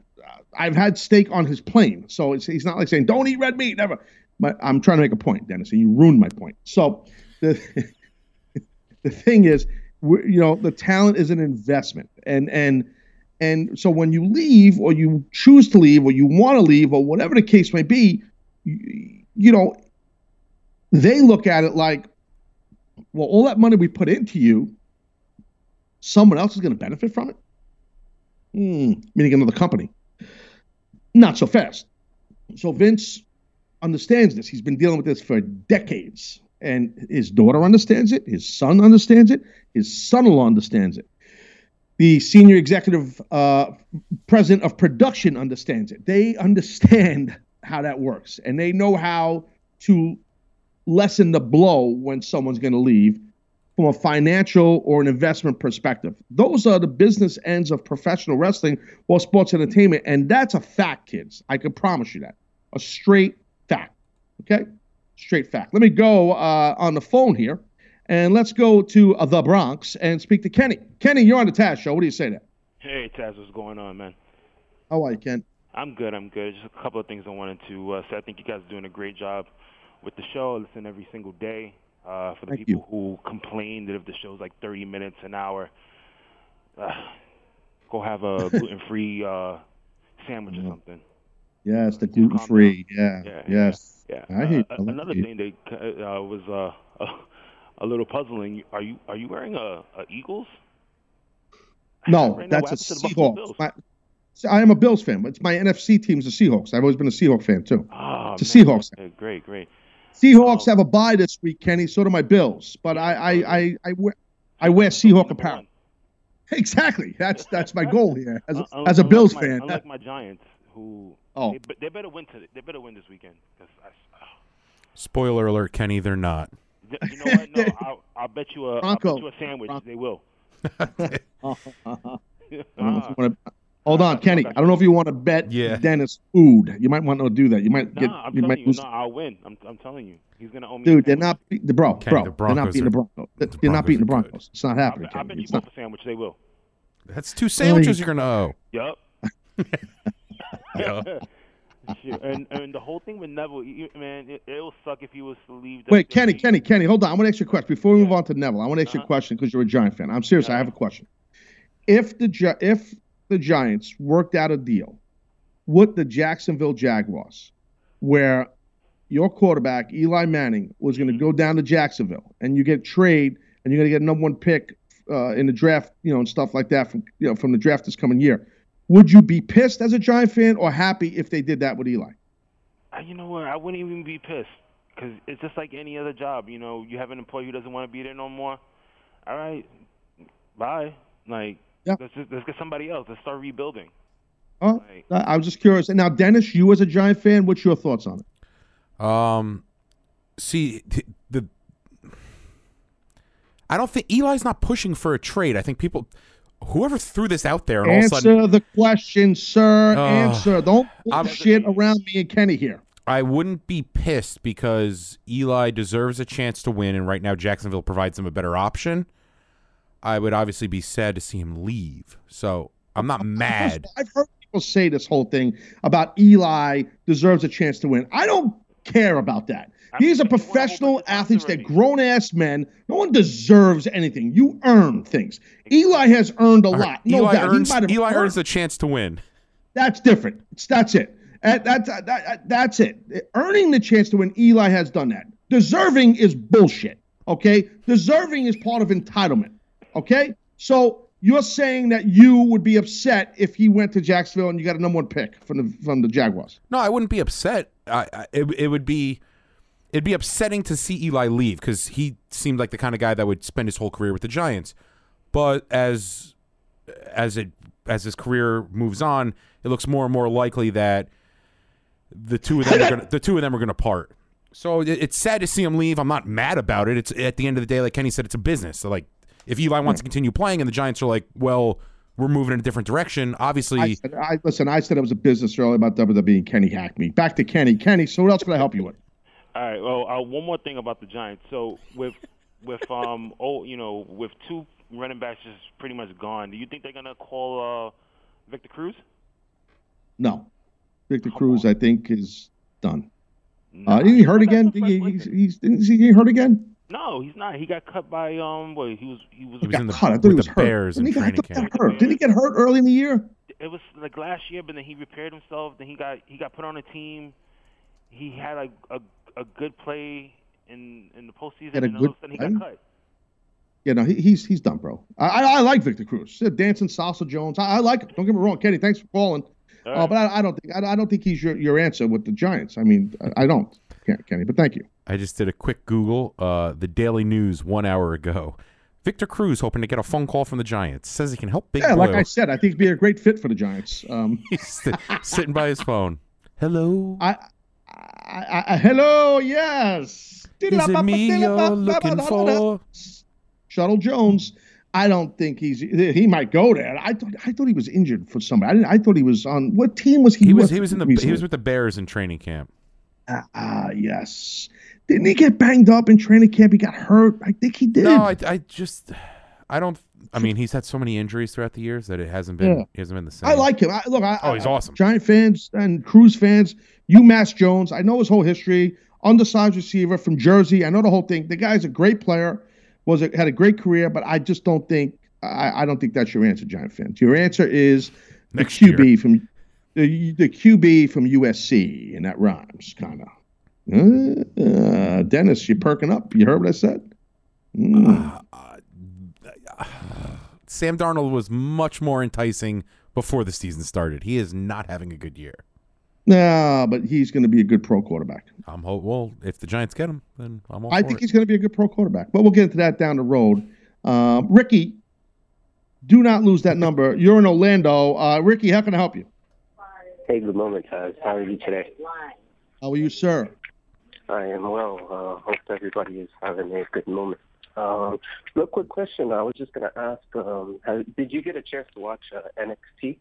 I've had steak on his plane. So he's not like saying don't eat red meat, never. But I'm trying to make a point, Dennis, and you ruined my point. So the the thing is, you know, the talent is an investment, and and and so when you leave, or you choose to leave, or you want to leave, or whatever the case may be, you, you know, they look at it like, well, all that money we put into you, someone else is going to benefit from it. Hmm, meaning another company. Not so fast. So Vince understands this. He's been dealing with this for decades. And his daughter understands it. His son understands it. His son in law understands it. The senior executive uh, president of production understands it. They understand how that works. And they know how to lessen the blow when someone's going to leave from a financial or an investment perspective. Those are the business ends of professional wrestling or sports entertainment. And that's a fact, kids. I can promise you that. A straight fact. Okay? Straight fact. Let me go uh, on the phone here and let's go to uh, the Bronx and speak to Kenny. Kenny, you're on the Taz show. What do you say to that? Hey, Taz, what's going on, man? How are you, Ken? I'm good. I'm good. Just a couple of things I wanted to uh, say. I think you guys are doing a great job with the show. I listen every single day. Uh, for the Thank people who complain that if the show's like 30 minutes an hour, uh, go have a gluten-free uh, sandwich or something. Yes, the gluten free. Yeah, Yeah, Yes. Yeah. I hear Uh, another thing that uh, was uh, a, a little puzzling. Are you are you wearing a, a Eagles? No, Right that's a what happened to the Buffalo Seahawks. My- I am a Bills fan, but it's my NFC team's the Seahawks. I've always been a Seahawks fan too. Oh, it's a. Seahawks. Okay, great, great. Seahawks have a bye this week, Kenny. So do my Bills. But I, I, I, I wear, I wear Seahawk apparel. Exactly. That's that's my goal here as a, as a Bills my, fan. Unlike my Giants, who Oh. they, be- they better win to, they better win this weekend. 'cause I, oh. Spoiler alert, Kenny, they're not. you know what? No, I'll, I'll bet you a I'll bet you a sandwich. They will. Ah. I don't know if you wanna- hold on, Kenny. I don't know if you want to bet Dennis food. You might want to do that. You might get. Nah, I'm you telling might you, lose. no, I'll win. I'm, I'm telling you, he's gonna owe me. Dude, they're not beat the bro, Kenny, bro. the they're not Broncos beating the are- Broncos. They're not beating the Broncos. It's not happening, I Kenny. bet you It's both not. a sandwich. They will. That's two sandwiches you're gonna owe. Yup. Yeah. Shit, and and the whole thing with Neville, you- man, it, it'll suck if he was to leave. Wait. Kenny, Kenny, Kenny, hold on. I want to ask you a question before we move on to Neville. I want to ask you Uh-huh. a question because you're a Giant fan. I'm serious. I have a question. If the if the Giants worked out a deal with the Jacksonville Jaguars, where your quarterback Eli Manning was going to go down to Jacksonville, and you get trade, and you're going to get a number one pick uh, in the draft, you know, and stuff like that from you know from the draft this coming year, would you be pissed as a Giant fan or happy if they did that with Eli? Uh, You know what? I wouldn't even be pissed because it's just like any other job. You know, you have an employee who doesn't want to be there no more. All right, bye. Like Yeah. Let's just, let's get somebody else. Let's start rebuilding. Oh, I I was just curious. And now, Dennis, you as a Giant fan, what's your thoughts on it? Um, see th- the. I don't think Eli's not pushing for a trade. I think people, whoever threw this out there, and all of a Answer sudden, the question, sir. Ugh. Answer. Don't bullshit around me and Kenny here. I wouldn't be pissed because Eli deserves a chance to win, and right now Jacksonville provides him a better option. I would obviously be sad to see him leave. So I'm not mad. I've heard people say this whole thing about Eli deserves a chance to win. I don't care about that. He's a professional athlete. They're grown ass men. No one deserves anything. You earn things. Eli has earned a All right, lot. No Eli doubt. He earns might Eli earned- earns a chance to win. That's different. It's, that's it. That, that, that, that- that's it. Earning the chance to win, Eli has done that. Deserving is bullshit. Okay? Deserving is part of entitlement. Okay? So you're saying that you would be upset if he went to Jacksonville and you got a number one pick from the from the Jaguars. No, I wouldn't be upset. I, I it, it would be it'd be upsetting to see Eli leave because he seemed like the kind of guy that would spend his whole career with the Giants. But as as it as his career moves on, it looks more and more likely that the two of them are gonna, the two of them are going to part. So it, it's sad to see him leave. I'm not mad about it. It's at the end of the day, like Kenny said, it's a business. So like, if Eli wants to continue playing, and the Giants are like, well, we're moving in a different direction. Obviously, I, said, I listen. I said it was a business earlier about WWE and Kenny hacked me. Back to Kenny. Kenny. So what else can I help you with? All right. Well, uh, one more thing about the Giants. So with with um oh you know with two running backs just pretty much gone, do you think they're gonna call uh Victor Cruz? No, Victor Cruz. I think is done. uh, did he hurt again? Did he, he's, he's, is he hurt again? No, he's not. He got cut by um. What he was he was. He got cut. I thought he was hurt. Didn't he, get- I thought got hurt. Didn't he get hurt early in the year? It was like last year, but then he repaired himself. Then he got he got put on a team. He had a a, a good play in in the postseason, Had a and all of a sudden he play? got cut. Yeah, no, he, he's he's done, bro. I, I, I like Victor Cruz, Uh, dancing salsa Jones. I, I like him. Don't get me wrong, Kenny. Thanks for calling. All Uh, but I, I don't think I, I don't think he's your, your answer with the Giants. I mean, I, I don't, Kenny. But thank you. I just did a quick Google. Uh, the Daily News one hour ago. Victor Cruz hoping to get a phone call from the Giants. Says he can help Big yeah, Blue. like I said, I think he'd be a great fit for the Giants. Um, He's sitting by his phone. Hello. I, I, I, hello, yes. Is it me you're looking for? Shuttle Jones. I don't think he's. He might go there. I thought. I thought he was injured for somebody. I, didn't, I thought he was on. What team was he? He was with he was in the recently? he was with the Bears in training camp. Ah, ah, yes. Didn't he get banged up in training camp? He got hurt. I think he did. No, I, I just I don't. I mean, he's had so many injuries throughout the years that it hasn't been Yeah. he hasn't been the same. I like him. I, look, I, Oh, he's I- awesome. Giant fans and Cruz fans. UMass Jones. I know his whole history. Undersized receiver from Jersey. I know the whole thing. The guy's a great player. Was a, had a great career, but I just don't think. I, I don't think that's your answer, Giant fans. Your answer is the Next QB year. from the the QB from USC, and that rhymes kind of. Uh, uh, Dennis, you're perking up. You heard what I said? Mm. Sam Darnold was much more enticing before the season started. He is not having a good year. No, but he's going to be a good pro quarterback. I'm hope. Well, if the Giants get him, then I'm all I for think it. he's going to be a good pro quarterback. But we'll get into that down the road. Um, Ricky, do not lose that number. You're in Orlando. Uh, Ricky, how can I help you? Hey, good moment, guys. How are you today? How are you, sir? I am well. Uh, hope everybody is having a good moment. Um, real quick question. I was just going to ask, um, has, did you get a chance to watch uh, NXT?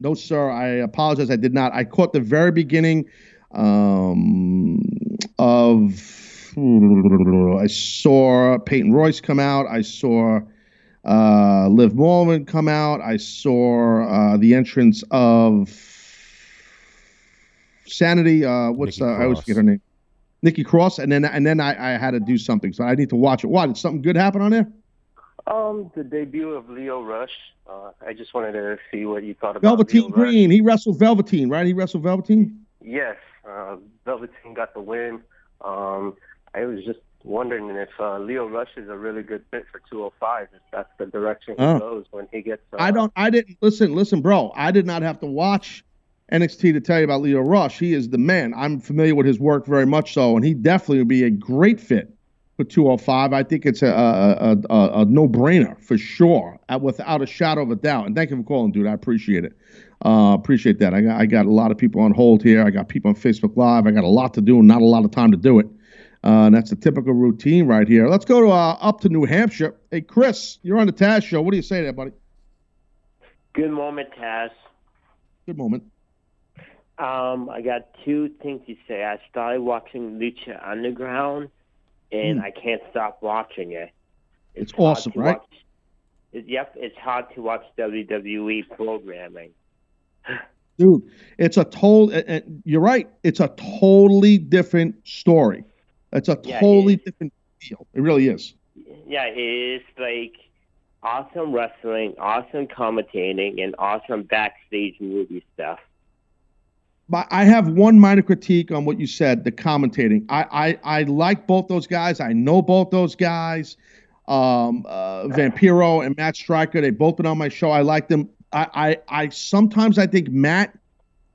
No, sir. I apologize. I did not. I caught the very beginning um, of. I saw Peyton Royce come out. I saw uh, Liv Morgan come out. I saw uh, the entrance of Sanity. Uh, what's uh, I always forget her name. Nikki Cross, and then and then I, I had to do something, so I need to watch it. What? Did something good happen on there? Um, the debut of Lio Rush. Uh, I just wanted to see what you thought about Velveteen Lio Rush. Green. He wrestled Velveteen, right? He wrestled Velveteen. Yes, uh, Velveteen got the win. Um, I was just wondering if uh, Lio Rush is a really good fit for 205. If that's the direction he Oh. goes when he gets. Uh, I don't. I didn't listen. Listen, bro. I did not have to watch NXT to tell you about Lio Rush. He is the man. I'm familiar with his work very much so, and he definitely would be a great fit for 205. I think it's a a, a, a, no brainer for sure, uh, without a shadow of a doubt. And thank you for calling, dude. I appreciate it. Uh, appreciate that. I got I got a lot of people on hold here. I got people on Facebook Live. I got a lot to do and not a lot of time to do it. Uh, and that's the typical routine right here. Let's go to uh, up to New Hampshire. Hey, Chris, you're on the Taz show. What do you say there, buddy? Good moment, Taz. Good moment. Um, I got two things to say. I started watching Lucha Underground, and Hmm. I can't stop watching it. It's hard awesome, right? Watch, it, yep, it's hard to watch WWE programming. Dude, it's a total. uh, You're right. It's a totally different story. It's a Yeah, totally different deal. It really is. Yeah, it is like awesome wrestling, awesome commentating, and awesome backstage movie stuff. But I have one minor critique on what you said, the commentating. I I, I like both those guys. I know both those guys. Um, uh, Vampiro and Matt Striker. They've both been on my show. I like them. I, I I sometimes I think Matt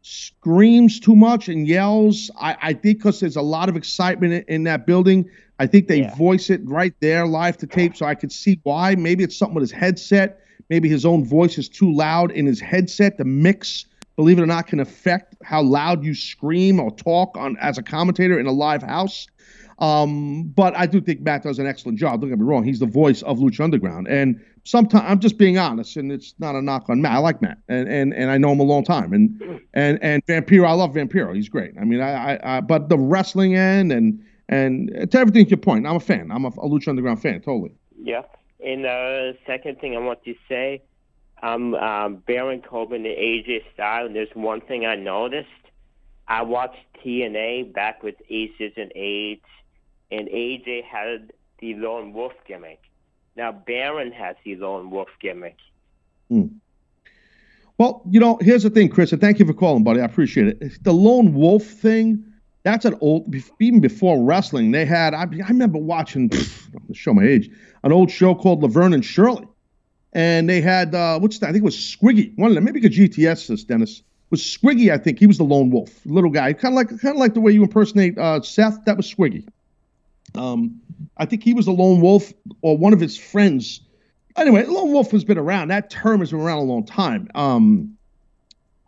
screams too much and yells. I, I think because there's a lot of excitement in, in that building. I think they voice it right there live to tape, so I could see why. Maybe it's something with his headset. Maybe his own voice is too loud in his headset. The mix, believe it or not, can affect how loud you scream or talk on as a commentator in a live house. Um, but I do think Matt does an excellent job. Don't get me wrong; he's the voice of Lucha Underground, and sometimes I'm just being honest, and it's not a knock on Matt. I like Matt, and and, and I know him a long time, and and and Vampiro, I love Vampiro. He's great. I mean, I, I, I but the wrestling end and and to everything to your point, I'm a fan. I'm a, a Lucha Underground fan, totally. Yeah. And the second thing I want to say, I'm um, Baron Corbin and AJ Styles. And there's one thing I noticed. I watched TNA back with Aces and Eights, and AJ had the lone wolf gimmick. Now Baron has the lone wolf gimmick. Hmm. Well, you know, here's the thing, Chris, and thank you for calling, buddy. I appreciate it. The lone wolf thing, that's an old, even before wrestling, they had, I, I remember watching, pff, show my age, an old show called Laverne and Shirley. And they had, uh, what's that? I think it was Squiggy. One of them, maybe could GTS this, Dennis. Was Squiggy, I think. He was the lone wolf, little guy. Kind of like, kind of like the way you impersonate uh, Seth. That was Squiggy. Um, I think he was the lone wolf or one of his friends. Anyway, lone wolf has been around. That term has been around a long time. Um,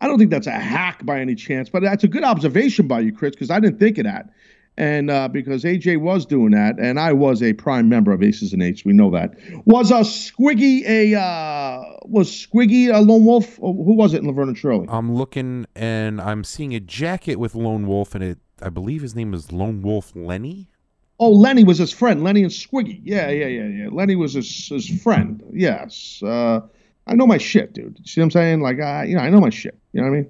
I don't think that's a hack by any chance, but that's a good observation by you, Chris, because I didn't think of that. And uh, because AJ was doing that, and I was a prime member of Aces and Eights, we know that. Was a Squiggy a uh, was Squiggy a lone wolf? Who was it in Laverne and Shirley? I'm looking and I'm seeing a jacket with Lone Wolf in it. I believe his name is Lone Wolf Lenny. Oh, Lenny was his friend. Lenny and Squiggy. Yeah, yeah, yeah, yeah. Lenny was his his friend. Yes. Uh, I know my shit, dude. See what I'm saying? Like, I, you know, I know my shit. You know what I mean?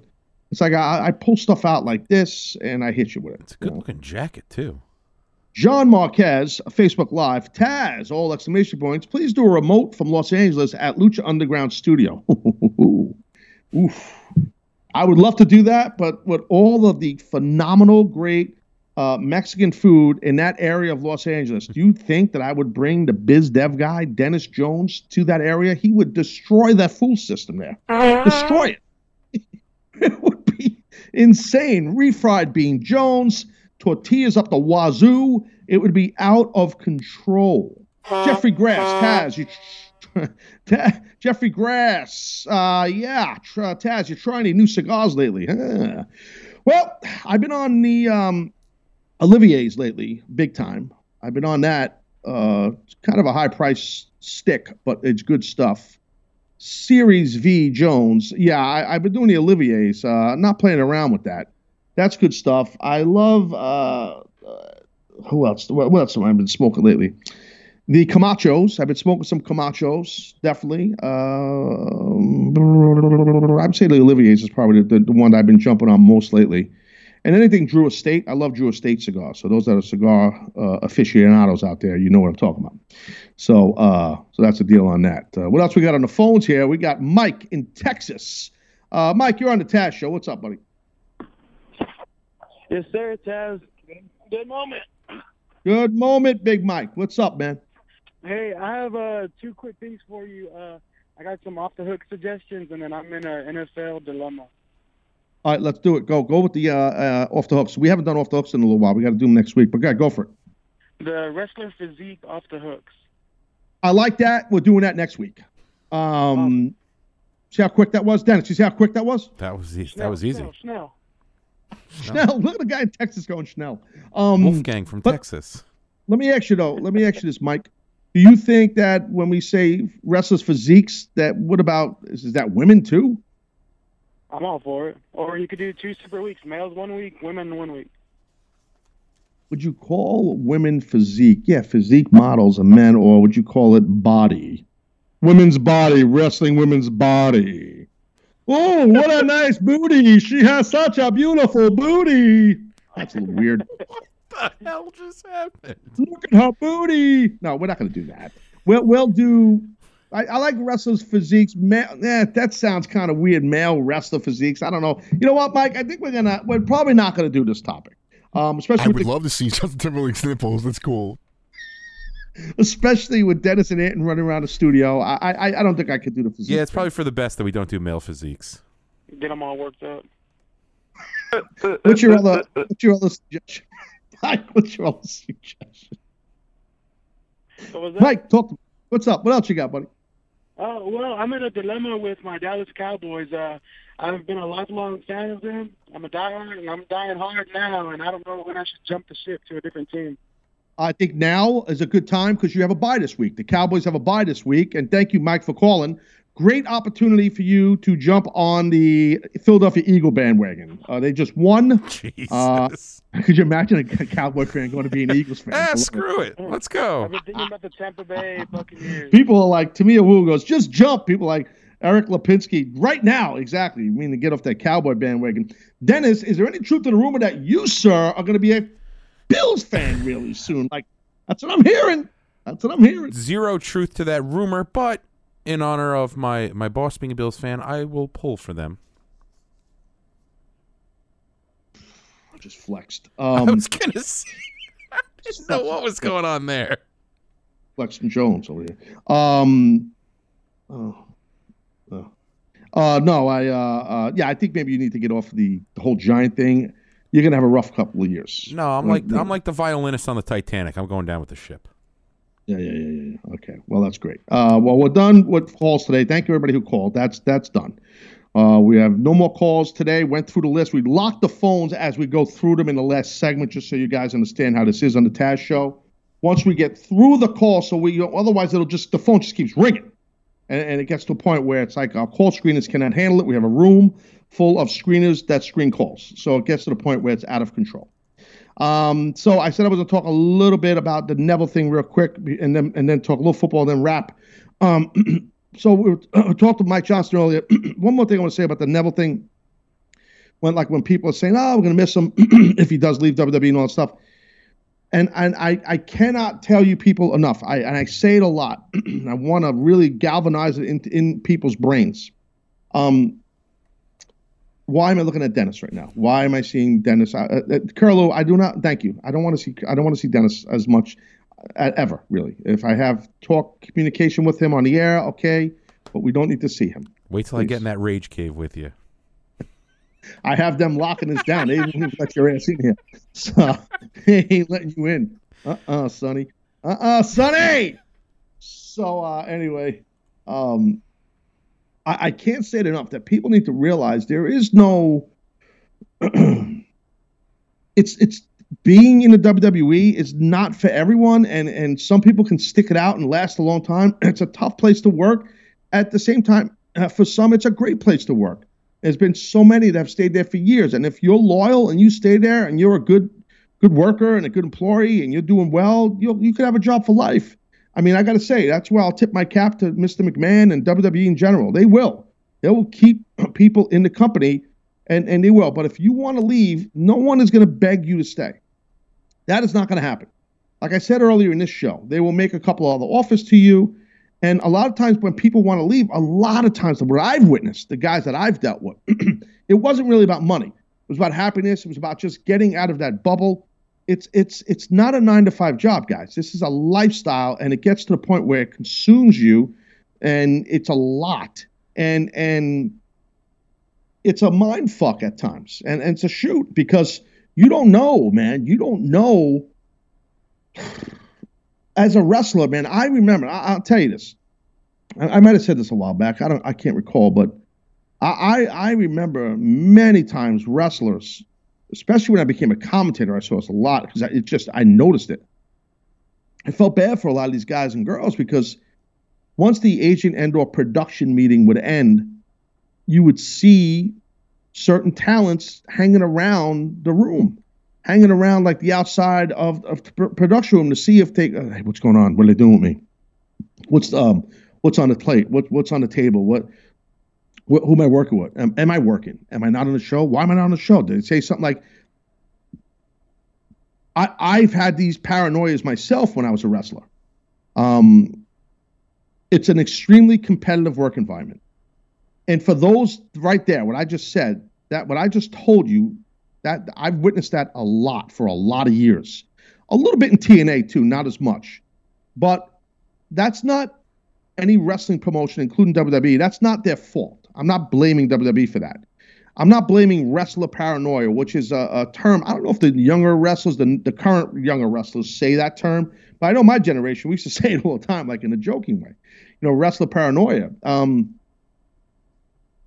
It's like I, I pull stuff out like this and I hit you with it. It's a good looking jacket too. John Marquez, Facebook Live, Taz, all exclamation points. Please do a remote from Los Angeles at Lucha Underground Studio. Oof. I would love to do that, but with all of the phenomenal, great uh, Mexican food in that area of Los Angeles, do you think that I would bring the biz dev guy, Dennis Jones, to that area? He would destroy that food system there. Destroy it. it would be insane. Refried bean Jones, tortillas up the wazoo. It would be out of control. Jeffrey Grass, Taz, you, Jeffrey Grass, uh, yeah, Taz, you're trying any new cigars lately? Huh. Well, I've been on the um, Oliva's lately, big time. I've been on that. Uh, it's kind of a high price stick, but it's good stuff. Series V Jones. Yeah, I, I've been doing the Oliva's. Uh, not playing around with that. That's good stuff. I love. Uh, uh, who else? What, else have I been smoking lately? The Camachos. I've been smoking some Camachos, definitely. Um, I'd say the Oliva's is probably the, the one I've been jumping on most lately. And anything Drew Estate, I love Drew Estate cigars. So those that are cigar uh, aficionados out there, you know what I'm talking about. So, uh, so that's the deal on that. Uh, what else we got on the phones here? We got Mike in Texas. Uh, Mike, you're on the Taz show. What's up, buddy? Yes, sir, Taz. Good moment. Good moment, Big Mike. What's up, man? Hey, I have uh, two quick things for you. Uh, I got some off the hook suggestions, and then I'm in an NFL dilemma. All right, let's do it. Go, go with the uh, uh, off the hooks. We haven't done off the hooks in a little while. We got to do them next week. But go, go for it. The wrestler physique off the hooks. I like that. We're doing that next week. Um, see how quick that was, Dennis. You see how quick that was? That was easy. That was easy. Snell, Snell. Schnell, look at the guy in Texas going Schnell. Um, Wolfgang from Texas. Let me ask you though. Let me ask you this, Mike. Do you think that when we say wrestlers physiques, that what about is, is that women too? I'm all for it. Or you could do two separate weeks: males one week, women one week. Would you call women physique? Yeah, physique models are men, or would you call it body? Women's body, wrestling women's body. Oh, what a nice booty! She has such a beautiful booty. That's a little weird. What the hell just happened? Look at her booty. No, we're not going to do that. We'll we'll do. I, I like wrestlers' physiques. Ma- eh, that sounds kind of weird. Male wrestler physiques. I don't know. You know what, Mike? I think we're gonna. We're probably not going to do this topic. Um, especially I would the, love to see Justin Timberlake's nipples. That's cool. especially with Dennis and Anton running around the studio. I I, I don't think I could do the physique. Yeah, it's probably for the best that we don't do male physiques. Get them all worked up. What's your other? What's your other suggestion? Mike, what's your other suggestion? What was that? Mike, talk. What's up? What else you got, buddy? Oh well, I'm in a dilemma with my Dallas Cowboys. Uh, I've been a lifelong fan of them. I'm a diehard, and I'm dying hard now, and I don't know when I should jump the ship to a different team. I think now is a good time because you have a bye this week. The Cowboys have a bye this week, and thank you, Mike, for calling. Great opportunity for you to jump on the Philadelphia Eagle bandwagon. Uh, they just won. Uh, could you imagine a Cowboy fan going to be an Eagles fan? Ah, screw it. Let's go. I've been thinking about the Tampa Bay Buccaneers. People are like, Tamia Wu goes, just jump. People are like Eric Lipinski, right now, exactly. You mean to get off that Cowboy bandwagon. Dennis, is there any truth to the rumor that you, sir, are going to be a Bills fan really soon? Like, that's what I'm hearing. That's what I'm hearing. Zero truth to that rumor, but in honor of my my boss being a Bills fan, I will pull for them. I just flexed. I Um, was gonna say, I didn't know what was going on there. Flexton Jones over here. Um, oh, oh. Uh, no, I, uh, uh, yeah, I think maybe you need to get off the, the whole giant thing. You're gonna have a rough couple of years. No, I'm When- like I'm like the violinist on the Titanic. I'm going down with the ship. Yeah, yeah, yeah, yeah. Okay. Well, that's great. Uh, well, we're done with calls today. Thank you, everybody who called. That's that's done. Uh, we have no more calls today. Went through the list. We locked the phones as we go through them in the last segment, just so you guys understand how this is on the Taz show. Once we get through the call, so we otherwise it'll just the phone just keeps ringing, and, and it gets to a point where it's like our call screeners cannot handle it. We have a room full of screeners that screen calls, so it gets to the point where it's out of control. Um, so I said I was going to talk a little bit about the Neville thing real quick, and then and then talk a little football, and then wrap. Um, so we were, I talked to Mike Johnson earlier. One more thing I want to say about the Neville thing. When like when people are saying, "Oh, we're going to miss him if he does leave WWE and all that stuff," and and I I cannot tell you people enough. I and I say it a lot. I want to really galvanize it in in people's brains. Um, why am I looking at Dennis right now? Why am I seeing Dennis? Uh, uh, Carlo, I do not. Thank you. I don't want to see. I don't want to see Dennis as much uh, ever. Really, if I have talk communication with him on the air, okay, but we don't need to see him. Wait till I get in that rage cave with you. I have them locking us down. They won't let your ass in here. So they ain't letting you in. Uh uh Sonny. Uh uh Sonny. So uh anyway, um I, I can't say it enough that people need to realize there is no it's it's being in the WWE is not for everyone and and some people can stick it out and last a long time. It's a tough place to work. At the same time, uh, for some it's a great place to work. There's been so many that have stayed there for years. And if you're loyal and you stay there and you're a good good worker and a good employee and you're doing well, you you could have a job for life. I mean, I got to say that's where I'll tip my cap to Mr. McMahon and WWE in general. They will. They will keep people in the company, and and they will. But if you want to leave, no one is going to beg you to stay. That is not going to happen. Like I said earlier in this show, they will make a couple of other offers to you. And a lot of times when people want to leave, a lot of times what I've witnessed, the guys that I've dealt with, it wasn't really about money. It was about happiness. It was about just getting out of that bubble. It's it's it's not a nine to five job, guys. This is a lifestyle, and it gets to the point where it consumes you, and it's a lot. And and it's a mind fuck at times, and, and it's a shoot because you don't know, man. You don't know as a wrestler, man, I remember. I, will tell you this. I, I might have said this a while back. I don't. I can't recall, but I, I I remember many times wrestlers, especially when I became a commentator. I saw this a lot because it just I noticed it. I felt bad for a lot of these guys and girls because once the agent and or production meeting would end, you would see certain talents hanging around the room hanging around like the outside of, of the production room to see if they uh, hey, what's going on what are they doing with me what's um what's on the plate what what's on the table what, who am i working with am, am, i working am i not on the show why am i not on the show did they say something like i i've had these paranoias myself when i was a wrestler um it's an extremely competitive work environment and for those right there what i just said that what i just told you that I've witnessed that a lot for a lot of years. A little bit in TNA too, not as much. But that's not any wrestling promotion, including WWE. That's not their fault. I'm not blaming WWE for that. I'm not blaming wrestler paranoia, which is a, a term. I don't know if the younger wrestlers, the, the current younger wrestlers, say that term, but I know my generation, we used to say it all the time, like in a joking way. You know, wrestler paranoia. Um,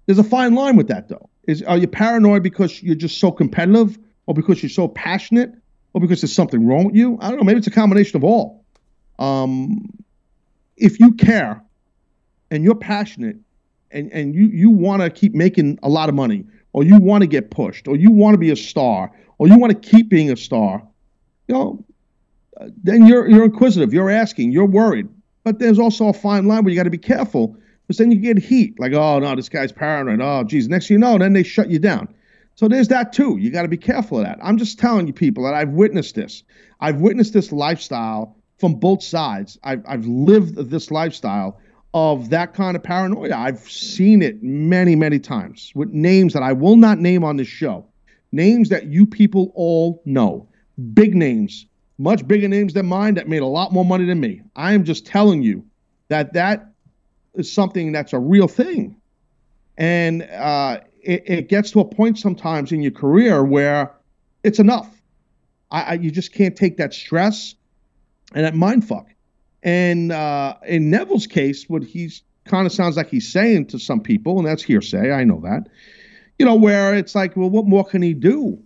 there's a fine line with that, though. Is are you paranoid because you're just so competitive, or because you're so passionate, or because there's something wrong with you? I don't know. Maybe it's a combination of all. Um, if you care and you're passionate and, and you, you want to keep making a lot of money, or you want to get pushed, or you want to be a star, or you want to keep being a star, you know, uh, then you're you're inquisitive, you're asking, you're worried. But there's also a fine line where you got to be careful because then you get heat, like, oh no, this guy's paranoid. Oh, geez. Next thing you know, then they shut you down. So there's that too. You got to be careful of that. I'm just telling you, people, that I've witnessed this. I've witnessed this lifestyle from both sides. I've, I've lived this lifestyle of that kind of paranoia. I've seen it many, many times with names that I will not name on this show. Names that you people all know. Big names, much bigger names than mine that made a lot more money than me. I am just telling you that that is something that's a real thing. And uh, it, it, gets to a point sometimes in your career where it's enough. I, I you just can't take that stress and that mind fuck. And uh, in Neville's case, what he's kind of sounds like he's saying to some people, and that's hearsay, I know that, you know, where it's like, well, what more can he do?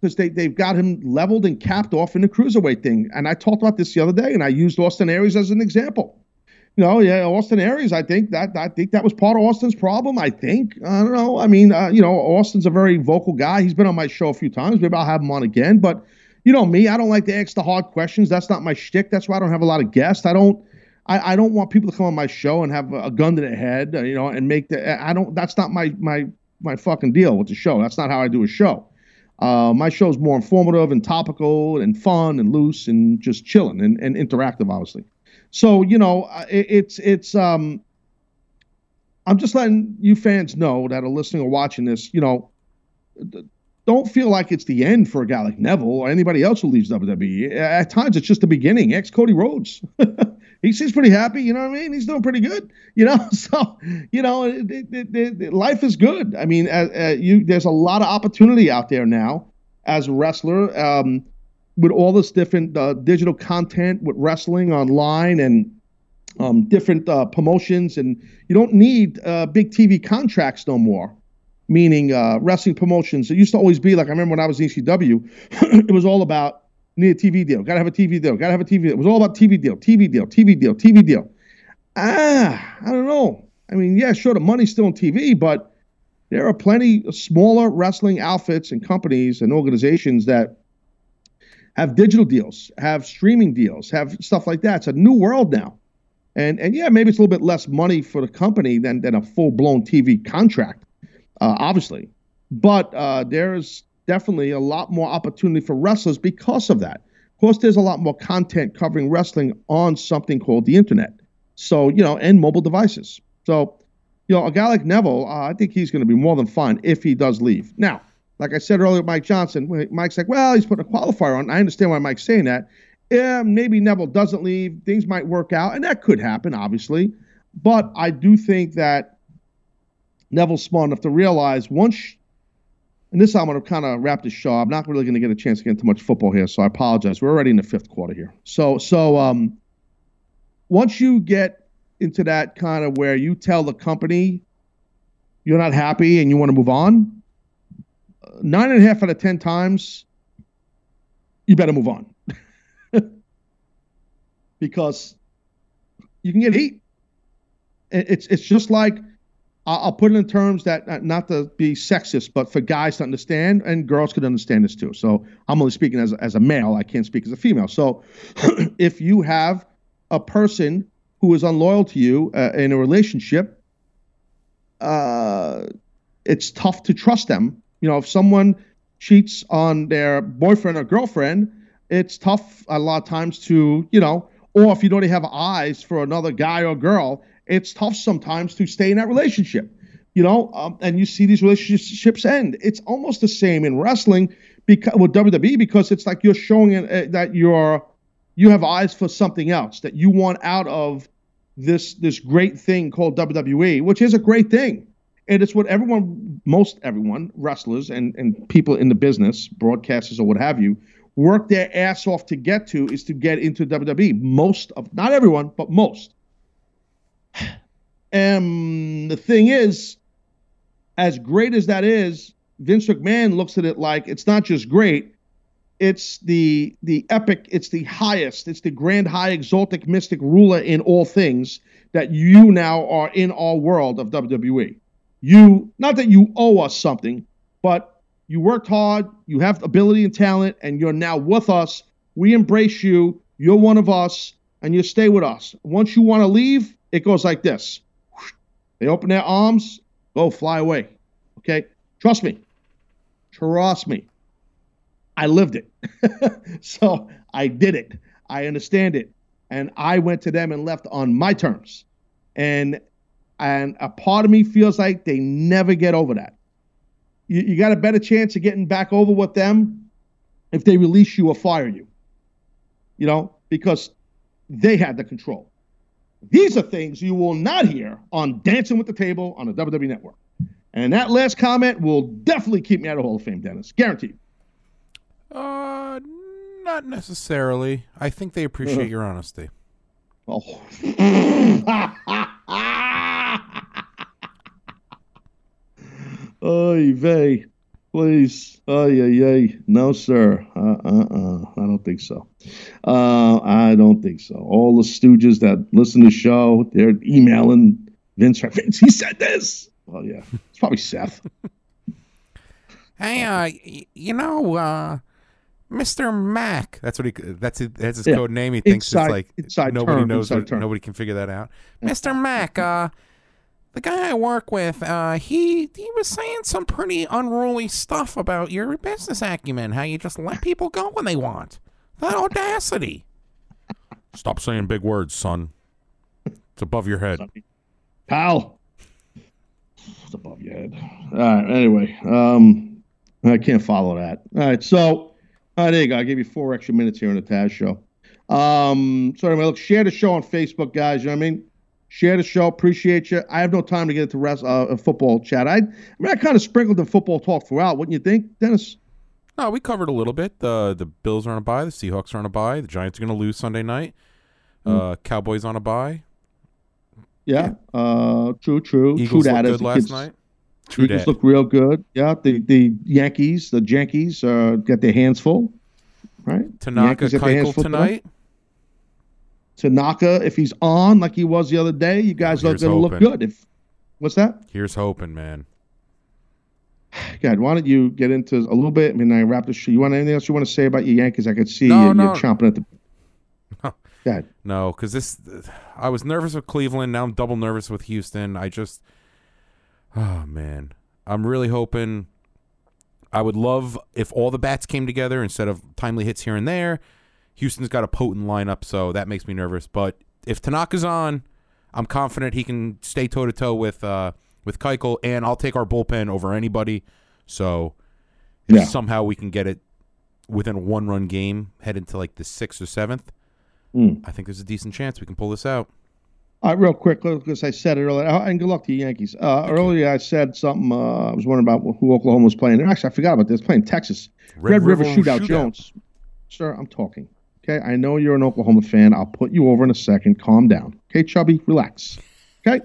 Because they, they've got him leveled and capped off in the cruiserweight thing. And I talked about this the other day, and I used Austin Aries as an example you know, yeah, Austin Aries. I think that I think that was part of Austin's problem. I think I don't know. I mean, uh, you know, Austin's a very vocal guy. He's been on my show a few times. Maybe I'll have him on again. But you know me, I don't like to ask the hard questions. That's not my shtick. That's why I don't have a lot of guests. I don't. I, I don't want people to come on my show and have a gun to their head, uh, you know, and make the. I don't. That's not my my my fucking deal with the show. That's not how I do a show. Uh, my show is more informative and topical and fun and loose and just chilling and, and interactive, obviously. So you know, uh, it, it's it's um, I'm just letting you fans know that are listening or watching this. You know, don't feel like it's the end for a guy like Neville or anybody else who leaves WWE. At times, it's just the beginning. Ex Cody Rhodes. he seems pretty happy. You know what I mean? He's doing pretty good. You know, so you know, it, it, it, life is good. I mean, uh, uh, you there's a lot of opportunity out there now as a wrestler. Um, with all this different uh, digital content with wrestling online and um, different uh, promotions, and you don't need uh, big TV contracts no more. Meaning uh, wrestling promotions. It used to always be like I remember when I was in ECW, it was all about need a TV deal, gotta have a TV deal, gotta have a TV deal. It was all about TV deal, TV deal, TV deal, TV deal. Ah, I don't know. I mean, yeah, sure, the money's still on TV, but there are plenty of smaller wrestling outfits and companies and organizations that have digital deals, have streaming deals, have stuff like that. It's a new world now. And and yeah, maybe it's a little bit less money for the company than than a full blown TV contract, uh, obviously. But uh, there's definitely a lot more opportunity for wrestlers because of that. Of course, there's a lot more content covering wrestling on something called the internet. So you know, and mobile devices. So you know, a guy like Neville, uh, I think he's going to be more than fine if he does leave. Now, like I said earlier, Mike Johnson, Mike's like, well, he's putting a qualifier on. I understand why Mike's saying that. Yeah, maybe Neville doesn't leave. Things might work out, and that could happen, obviously. But I do think that Neville's smart enough to realize once, and this I'm going to kind of wrap the show. I'm not really going to get a chance to get into much football here, so I apologize. We're already in the fifth quarter here. So so um, once you get into that kind of where you tell the company you're not happy and you want to move on, uh, nine and a half out of ten times, you better move on because you can get heat. It's it's just like I'll put it in terms that uh, not to be sexist, but for guys to understand and girls could understand this too. So I'm only speaking as as a male. I can't speak as a female. So if you have a person who is unloyal to you uh, in a relationship, uh, it's tough to trust them. You know, if someone cheats on their boyfriend or girlfriend, it's tough a lot of times to, you know, or if you don't have eyes for another guy or girl, it's tough sometimes to stay in that relationship. You know, um, and you see these relationships end. It's almost the same in wrestling because with WWE because it's like you're showing it, uh, that you're you have eyes for something else that you want out of this this great thing called WWE, which is a great thing. And it's what everyone, most everyone, wrestlers and, and people in the business, broadcasters or what have you, work their ass off to get to is to get into WWE. Most of, not everyone, but most. And the thing is, as great as that is, Vince McMahon looks at it like it's not just great, it's the the epic, it's the highest, it's the grand high exaltic mystic ruler in all things that you now are in our world of WWE. You not that you owe us something, but you worked hard, you have ability and talent, and you're now with us. We embrace you, you're one of us, and you stay with us. Once you want to leave, it goes like this. They open their arms, go fly away. Okay? Trust me. Trust me. I lived it. so I did it. I understand it. And I went to them and left on my terms. And and a part of me feels like they never get over that. You, you got a better chance of getting back over with them if they release you or fire you. You know, because they had the control. These are things you will not hear on Dancing with the Table on the WWE Network. And that last comment will definitely keep me out of Hall of Fame, Dennis. Guaranteed. Uh, not necessarily. I think they appreciate Uh-huh. your honesty. Oh. Oy vey. Please. Oh, yeah, ay. No, sir. Uh, uh, uh. I don't think so. Uh, I don't think so. All the stooges that listen to the show, they're emailing Vince. Vince, he said this. Oh, yeah. It's probably Seth. Hey, uh, you know, uh, Mr. Mac. That's what he. That's his, that's his Yeah. code name. He thinks Inside- it's like nobody term, knows. What, nobody can figure that out. Mr. Mac. Uh, the guy I work with. Uh, he he was saying some pretty unruly stuff about your business acumen. How you just let people go when they want. That audacity. Stop saying big words, son. It's above your head. Pal. It's above your head. All right. Anyway, um, I can't follow that. All right. So, all right, there you go. I gave you four extra minutes here on the Taz show. Um, so anyway, look, share the show on Facebook, guys. You know what I mean? Share the show. Appreciate you. I have no time to get into rest, uh, football chat. I, I mean, I kind of sprinkled the football talk throughout. Wouldn't you think, Dennis? No, we covered a little bit. The the Bills are on a bye. The Seahawks are on a bye. The Giants are going to lose Sunday night. Uh, Cowboys on a bye. Yeah. Uh, true, true, Eagles true that. good last kids- night. True Eagles look real good. Yeah. The the Yankees, the Yankees, uh, got their hands full. Right. Tanaka Yankees got their hands Keuchel tonight. Tanaka, if he's on like he was the other day, you guys are going to look good. If what's that? Here's hoping, man. God, why don't you get into a little bit? I mean, I wrap the show. You want anything else you want to say about your Yankees? I could see No, you, no. you're chomping at the. God. No, because this, I was nervous with Cleveland. Now I'm double nervous with Houston. I just, oh man, I'm really hoping. I would love if all the bats came together instead of timely hits here and there. Houston's got a potent lineup, so that makes me nervous. But if Tanaka's on, I'm confident he can stay toe to toe with uh, with Keuchel, and I'll take our bullpen over anybody. So if Yeah. somehow we can get it within a one run game, head into like the sixth or seventh, Mm. I think there's a decent chance we can pull this out. Real quick, because I said it earlier, uh, and good luck to the Yankees. Uh, earlier, I said something. Uh, I was wondering about who Oklahoma was playing. Actually, I forgot about this. Playing Texas. Red, River, Shootout, Jones. Sir, I'm talking. Okay, I know you're an Oklahoma fan. I'll put you over in a second. Calm down. Okay, Chubby, relax. Okay.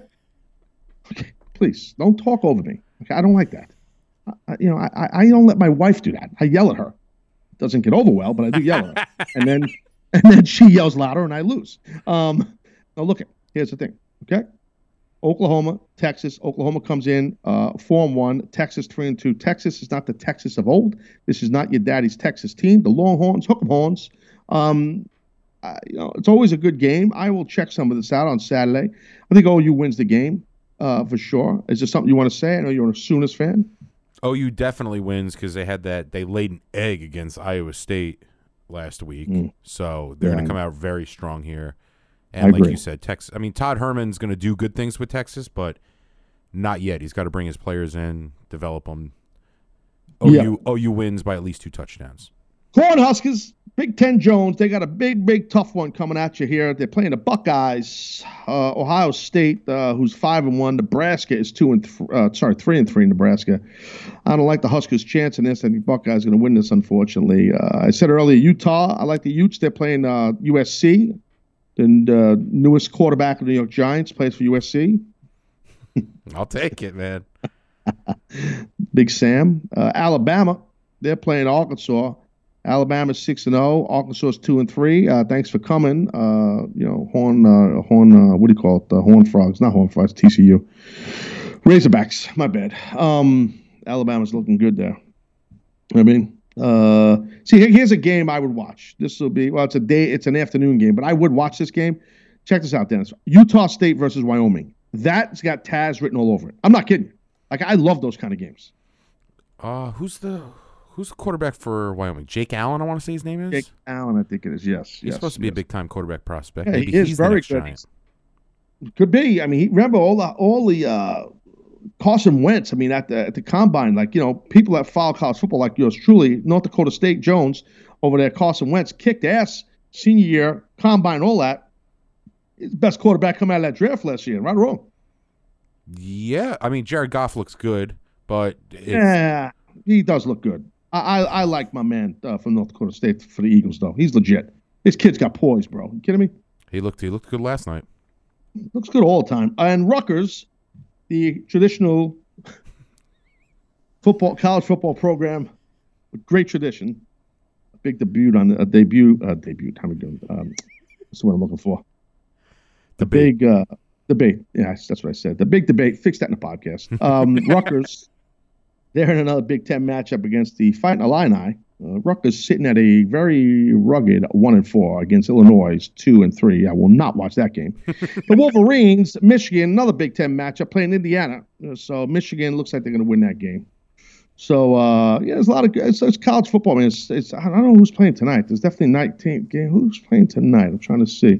Okay, please don't talk over me. Okay, I don't like that. I, you know, I, I don't let my wife do that. I yell at her. Doesn't get over well, but I do yell at her, and then and then she yells louder, and I lose. Um, now look here's the thing. Okay, Oklahoma, Texas. Oklahoma comes in uh, four and one. Texas three and two. Texas is not the Texas of old. This is not your daddy's Texas team. The Longhorns, Hook'em Horns. Um, I, you know, it's always a good game. I will check some of this out on Saturday. I think OU wins the game uh, for sure. Is there something you want to say? I know you're a Sooners fan. OU definitely wins because they had that they laid an egg against Iowa State last week, Mm. so they're Yeah. going to come out very strong here. I And like agree. you said, Texas. I mean, Tom Herman's going to do good things with Texas, but not yet. He's got to bring his players in, develop them. OU Yeah. OU wins by at least two touchdowns. Cornhuskers, Big Ten Jones, they got a big, big, tough one coming at you here. They're playing the Buckeyes, uh, Ohio State, uh, who's five and one. Nebraska is two and th- uh, sorry, three and three. Nebraska. I don't like the Huskers' chance in this. I think Buckeyes going to win this. Unfortunately, uh, I said earlier Utah. I like the Utes. They're playing uh, USC. The uh, newest quarterback of the New York Giants plays for USC. I'll take it, man. Big Sam. Uh, Alabama, they're playing Arkansas. Alabama's six and zero. Arkansas's two and three. Uh, thanks for coming. Uh, you know, Horn, uh, Horn. Uh, what do you call it? The Horn Frogs, not Horn Frogs. TCU. Razorbacks. My bad. Um, Alabama's looking good there. I mean, uh, see, here's a game I would watch. This will be well, it's a day, it's an afternoon game, but I would watch this game. Check this out, Dennis. Utah State versus Wyoming. That's got Taz written all over it. I'm not kidding. Like I love those kind of games. Uh, who's the who's the quarterback for Wyoming? Jake Allen, I want to say his name is. Jake Allen, I think it is. Yes, He's yes, supposed to be a big time quarterback prospect. Yeah, Maybe he is very good. Could be. I mean, he, remember all the all the uh, Carson Wentz. I mean, at the at the combine, like you know, people that follow college football, like yours truly, North Dakota State Jones over there, Carson Wentz kicked ass senior year, combine, all that. Best quarterback come out of that draft last year. Right or wrong? Yeah, I mean Jared Goff looks good, but it's, Yeah, he does look good. I I, I like my man uh, from North Dakota State for the Eagles, though. He's legit. This kid's got poise, bro. You kidding me? he looked he looked good last night. looks good all the time. And Rutgers, the traditional football college football program with great tradition, a big debut on a debut uh, debut. How we doing? Um, that's what I'm looking for. The big uh, debate. Yes, that's what I said. The big debate. Fix that in the podcast. Um, Rutgers, they're in another Big Ten matchup against the Fighting Illini. Uh, Rutgers sitting at a very rugged one and four against Illinois two and three. I will not watch that game. the Wolverines, Michigan, another Big Ten matchup playing Indiana. Uh, So Michigan looks like they're going to win that game. So uh, yeah, there's a lot of it's, it's college football. I mean, it's, it's I don't know who's playing tonight. There's definitely night team game. Who's playing tonight? I'm trying to see.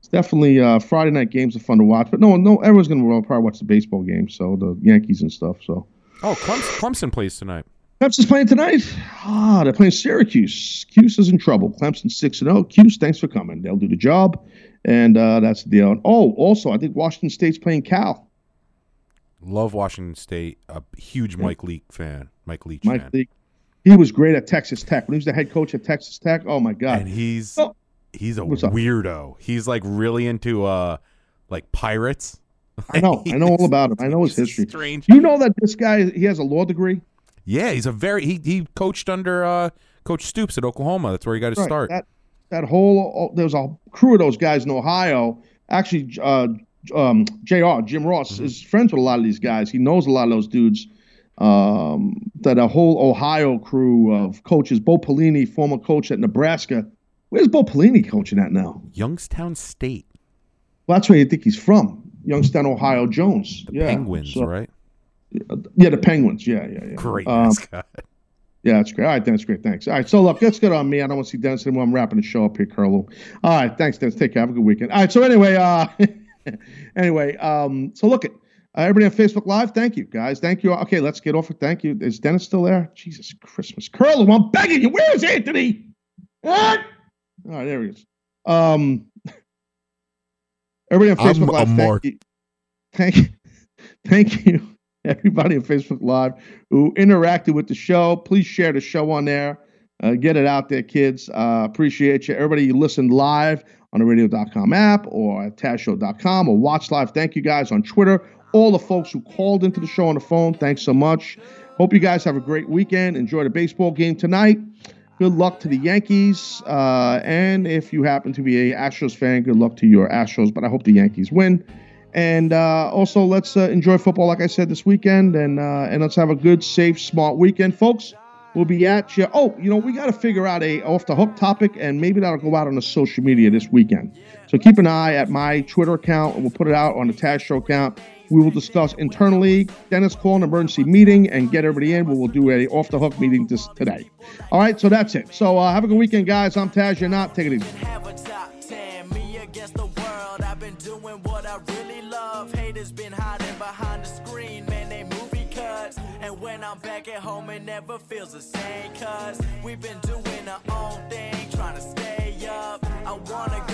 It's definitely uh, Friday night games are fun to watch, but no, no, everyone's going to probably watch the baseball game. So the Yankees and stuff. So Oh, Clemson, Clemson plays tonight. Clemson's playing tonight. Ah, they're playing Syracuse. Cuse is in trouble. Clemson six and zero. Cuse, thanks for coming. They'll do the job, and uh, that's the deal. Oh, also, I think Washington State's playing Cal. Love Washington State. A huge Mike Leake fan. Mike Leach Mike fan. Leake. He was great at Texas Tech when he was the head coach at Texas Tech. Oh my God! And he's Oh, he's a What's up? weirdo. He's like really into uh like pirates. I know. I know all about him. I know his history. strange- You know that this guy he has a law degree. Yeah, he's a very he he coached under uh Coach Stoops at Oklahoma. That's where he got his Right, start. That that whole there was a crew of those guys in Ohio. Actually, uh, um, Jr. Jim Ross Mm-hmm. is friends with a lot of these guys. He knows a lot of those dudes. Um, that a whole Ohio crew of coaches. Bo Pelini, former coach at Nebraska. Where's Bo Pelini coaching at now? Youngstown State. Well, that's where you think he's from. Youngstown, Ohio. Jones. yeah. Penguins, so- right? Yeah, the Penguins. Yeah, yeah, yeah. Great Um, mascot. Yeah, that's great. All right, Dennis, great. Thanks. All right, so look, let's get on me. I don't want to see Dennis anymore. I'm wrapping the show up here, Carlo. All right, thanks, Dennis. Take care. Have a good weekend. All right, so anyway, uh, anyway, um, so look at uh, everybody on Facebook Live. Thank you, guys. Thank you. Okay, let's get off it. Thank you. Is Dennis still there? Jesus Christmas, Carlo, I'm begging you. Where is Anthony? What? All right, there he is. Um, Everybody on I'm Facebook a Live, thank you. Thank you. Thank you, everybody on Facebook Live who interacted with the show. Please share the show on there. Uh, get it out there, kids. Uh, appreciate you. Everybody, you listened live on the radio.com app or at tazshow.com or watch live. Thank you guys on Twitter. All the folks who called into the show on the phone, thanks so much. Hope you guys have a great weekend. Enjoy the baseball game tonight. Good luck to the Yankees. Uh, and if you happen to be a Astros fan, good luck to your Astros. But I hope the Yankees win. And uh, also, let's uh, enjoy football, like I said, this weekend. And uh, and let's have a good, safe, smart weekend, folks. We'll be at you. Oh, you know, we got to figure out a off the hook topic, and maybe that'll go out on the social media this weekend. So keep an eye at my Twitter account, and we'll put it out on the Taz Show account. We will discuss internally. Dennis call an emergency meeting and get everybody in. We will do a off the hook meeting this today. All right, so that's it. So uh, have a good weekend, guys. I'm Taz. You're not. Take it easy. have a top 10 me against the world i've been doing what i really love haters been hiding behind the screen man they movie cuts and when i'm back at home it never feels the same cuz we've been doing our own thing trying to stay up i wanna go